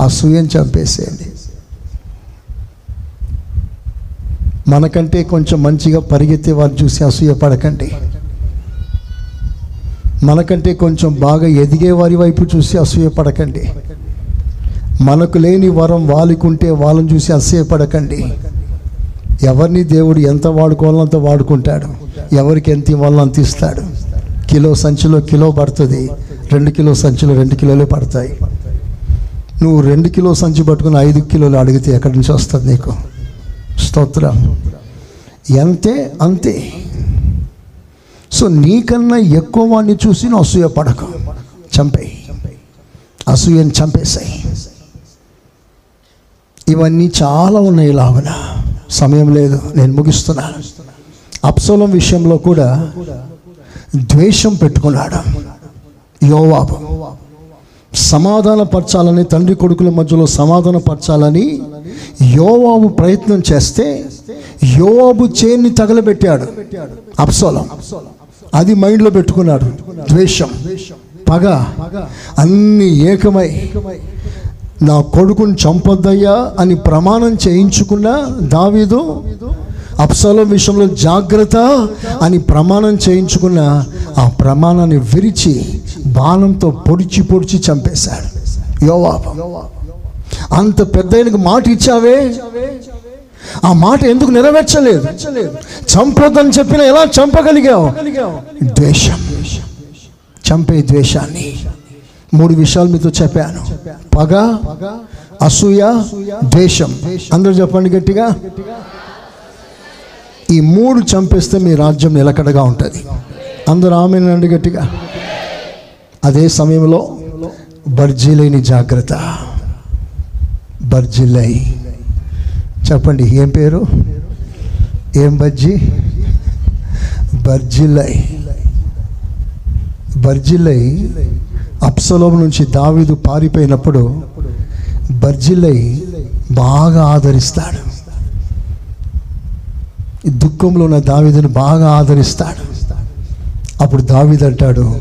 అసూయను చంపేసేయండి. మనకంటే కొంచెం మంచిగా పరిగెత్తే వారు చూసి అసూయ పడకండి. మనకంటే కొంచెం బాగా ఎదిగే వారి వైపు చూసి అసూయపడకండి. మనకు లేని వరం వాళ్ళకుంటే వాళ్ళని చూసి అసూయపడకండి. ఎవరిని దేవుడు ఎంత వాడుకోవాలో అంత వాడుకుంటాడు. ఎవరికి ఎంత ఇవ్వాలో అంత ఇస్తాడు. కిలో సంచిలో కిలో పడుతుంది. రెండు కిలో సంచిలో రెండు కిలోలే పడతాయి. నువ్వు రెండు కిలో సంచి పట్టుకుని ఐదు కిలోలు అడిగితే ఎక్కడి నుంచి వస్తుంది నీకు? స్తోత్రం. ఎంతే అంతే. సో నీకన్నా ఎక్కువ వాడిని చూసి నువ్వు అసూయ పడక. చంపేయి. అసూయని చంపేసాయి ఇవన్నీ చాలా ఉన్నాయి లాగున సమయం లేదు నేను ముగిస్తున్నాను అప్సోలం విషయంలో కూడా ద్వేషం పెట్టుకున్నాడు యోవాబు. సమాధానపరచాలని తండ్రి కొడుకుల మధ్యలో సమాధానపరచాలని యోవాబు ప్రయత్నం చేస్తే యోవాబు చేన్ని తగలబెట్టాడు అప్సోలం అది మైండ్లో పెట్టుకున్నాడు. ద్వేషం. పగ. అన్ని ఏకమై. నా కొడుకుని చంపొద్దయ్యా అని ప్రమాణం చేయించుకున్న దావీదు అప్సలం విషయంలో జాగ్రత్త అని ప్రమాణం చేయించుకున్న ఆ ప్రమాణాన్ని విరిచి బాణంతో పొడిచి పొడిచి చంపేశాడు. యోవాబు. అంత పెద్ద మాట ఇచ్చావే ఆ మాట ఎందుకు నెరవేర్చలేదు? చంపొద్దని చెప్పిన ఎలా చంపగలిగావు? ద్వేషం. చంపే ద్వేషాన్ని. మూడు విషయాలు మీతో చెప్పాను. పగ అసూయ ద్వేషం. అందరూ చెప్పండి గట్టిగా. ఈ మూడు చంపేస్తే మీ రాజ్యం నిలకడగా ఉంటుంది. అందరూ ఆమెనండి గట్టిగా. అదే సమయంలో బర్జీలేని జాగ్రత్త. బర్జీలై. చెప్పండి ఏం పేరు? ఏం బజ్జీ? బర్జిలై బర్జిలై అప్సలోం నుంచి దావీదు పారిపోయినప్పుడు బర్జిలై బాగా ఆదరిస్తాడు. దుఃఖంలో ఉన్న దావీదును బాగా ఆదరిస్తాడు. అప్పుడు దావీదు అంటాడు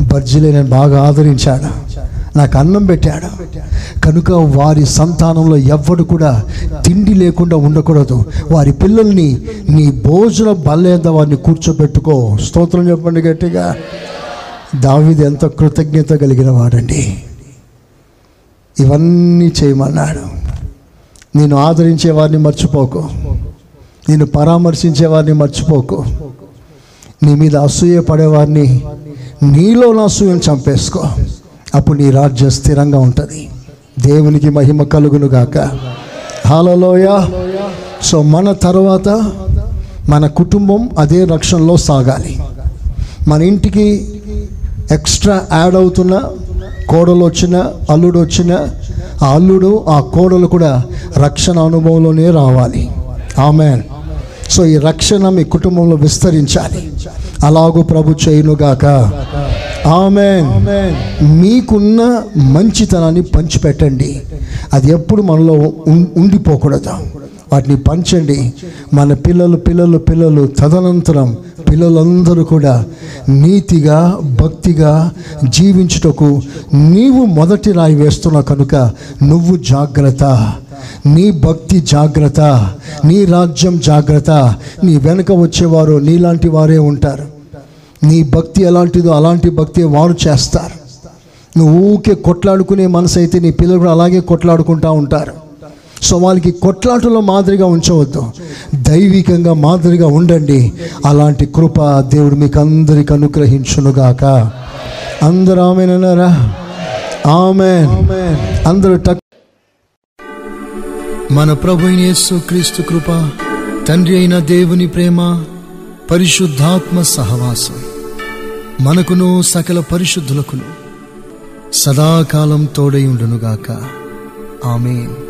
బర్జిలై నేను బాగా ఆదరించాడు. నాకు అన్నం పెట్టాడు. కనుక వారి సంతానంలో ఎవ్వడు కూడా తిండి లేకుండా ఉండకూడదు. వారి పిల్లల్ని నీ భోజన బల్లేద వారిని కూర్చోబెట్టుకో. స్తోత్రం చెప్పండి గట్టిగా. దావిది ఎంత కృతజ్ఞత కలిగిన వాడండి. ఇవన్నీ చేయమన్నాడు. నేను ఆదరించే వారిని మర్చిపోకు. నేను పరామర్శించే వారిని మర్చిపోకు. నీ మీద అసూయ పడేవారిని నీలో నా అసూయను చంపేసుకో. అప్పుడు నీ రాజ్యం స్థిరంగా ఉంటుంది. దేవునికి మహిమ కలుగును గాక హాలలోయ సో మన తర్వాత మన కుటుంబం అదే రక్షణలో సాగాలి. మన ఇంటికి ఎక్స్ట్రా యాడ్ అవుతున్న కోడలు వచ్చిన అల్లుడు వచ్చిన ఆ అల్లుడు ఆ కోడలు కూడా రక్షణ అనుభవంలోనే రావాలి. ఆమెన్ సో ఈ రక్షణ మీ కుటుంబంలో విస్తరించాలి. అలాగూ ప్రభు చేయునుగాక. ఆమెన్. మీకున్న మంచితనాన్ని పంచిపెట్టండి. అది ఎప్పుడు మనలో ఉండిపోకూడదు. వాటిని పంచండి. మన పిల్లలు పిల్లలు పిల్లలు తదనంతరం పిల్లలందరూ కూడా నీతిగా భక్తిగా జీవించుటకు నీవు మొదటి రాయి వేస్తున్నావు కనుక నువ్వు జాగ్రత్త. నీ భక్తి జాగ్రత్త నీ రాజ్యం జాగ్రత్త. నీ వెనుక వచ్చేవారు నీలాంటి వారే ఉంటారు. నీ భక్తి ఎలాంటిదో అలాంటి భక్తి వారు చేస్తారు. నువ్వు ఊకే కొట్లాడుకునే మనసు అయితే నీ పిల్లలు కూడా అలాగే కొట్లాడుకుంటూ ఉంటారు. సో వాళ్ళకి కొట్లాటలో మాదిరిగా ఉంచవద్దు. దైవికంగా మాదిరిగా ఉండండి. అలాంటి కృప దేవుడు మీకు అందరికి అనుగ్రహించునుగాక. అందరూ ఆమెనన్నారా ఆమె అందరూ టక్ మన ప్రభు యేసు క్రీస్తు కృప తండ్రి అయిన దేవుని ప్రేమ పరిశుద్ధాత్మ సహవాసం మనకును సకల పరిశుద్ధులకును సదాకాలం తోడై ఉండునుగాక. ఆమెన్.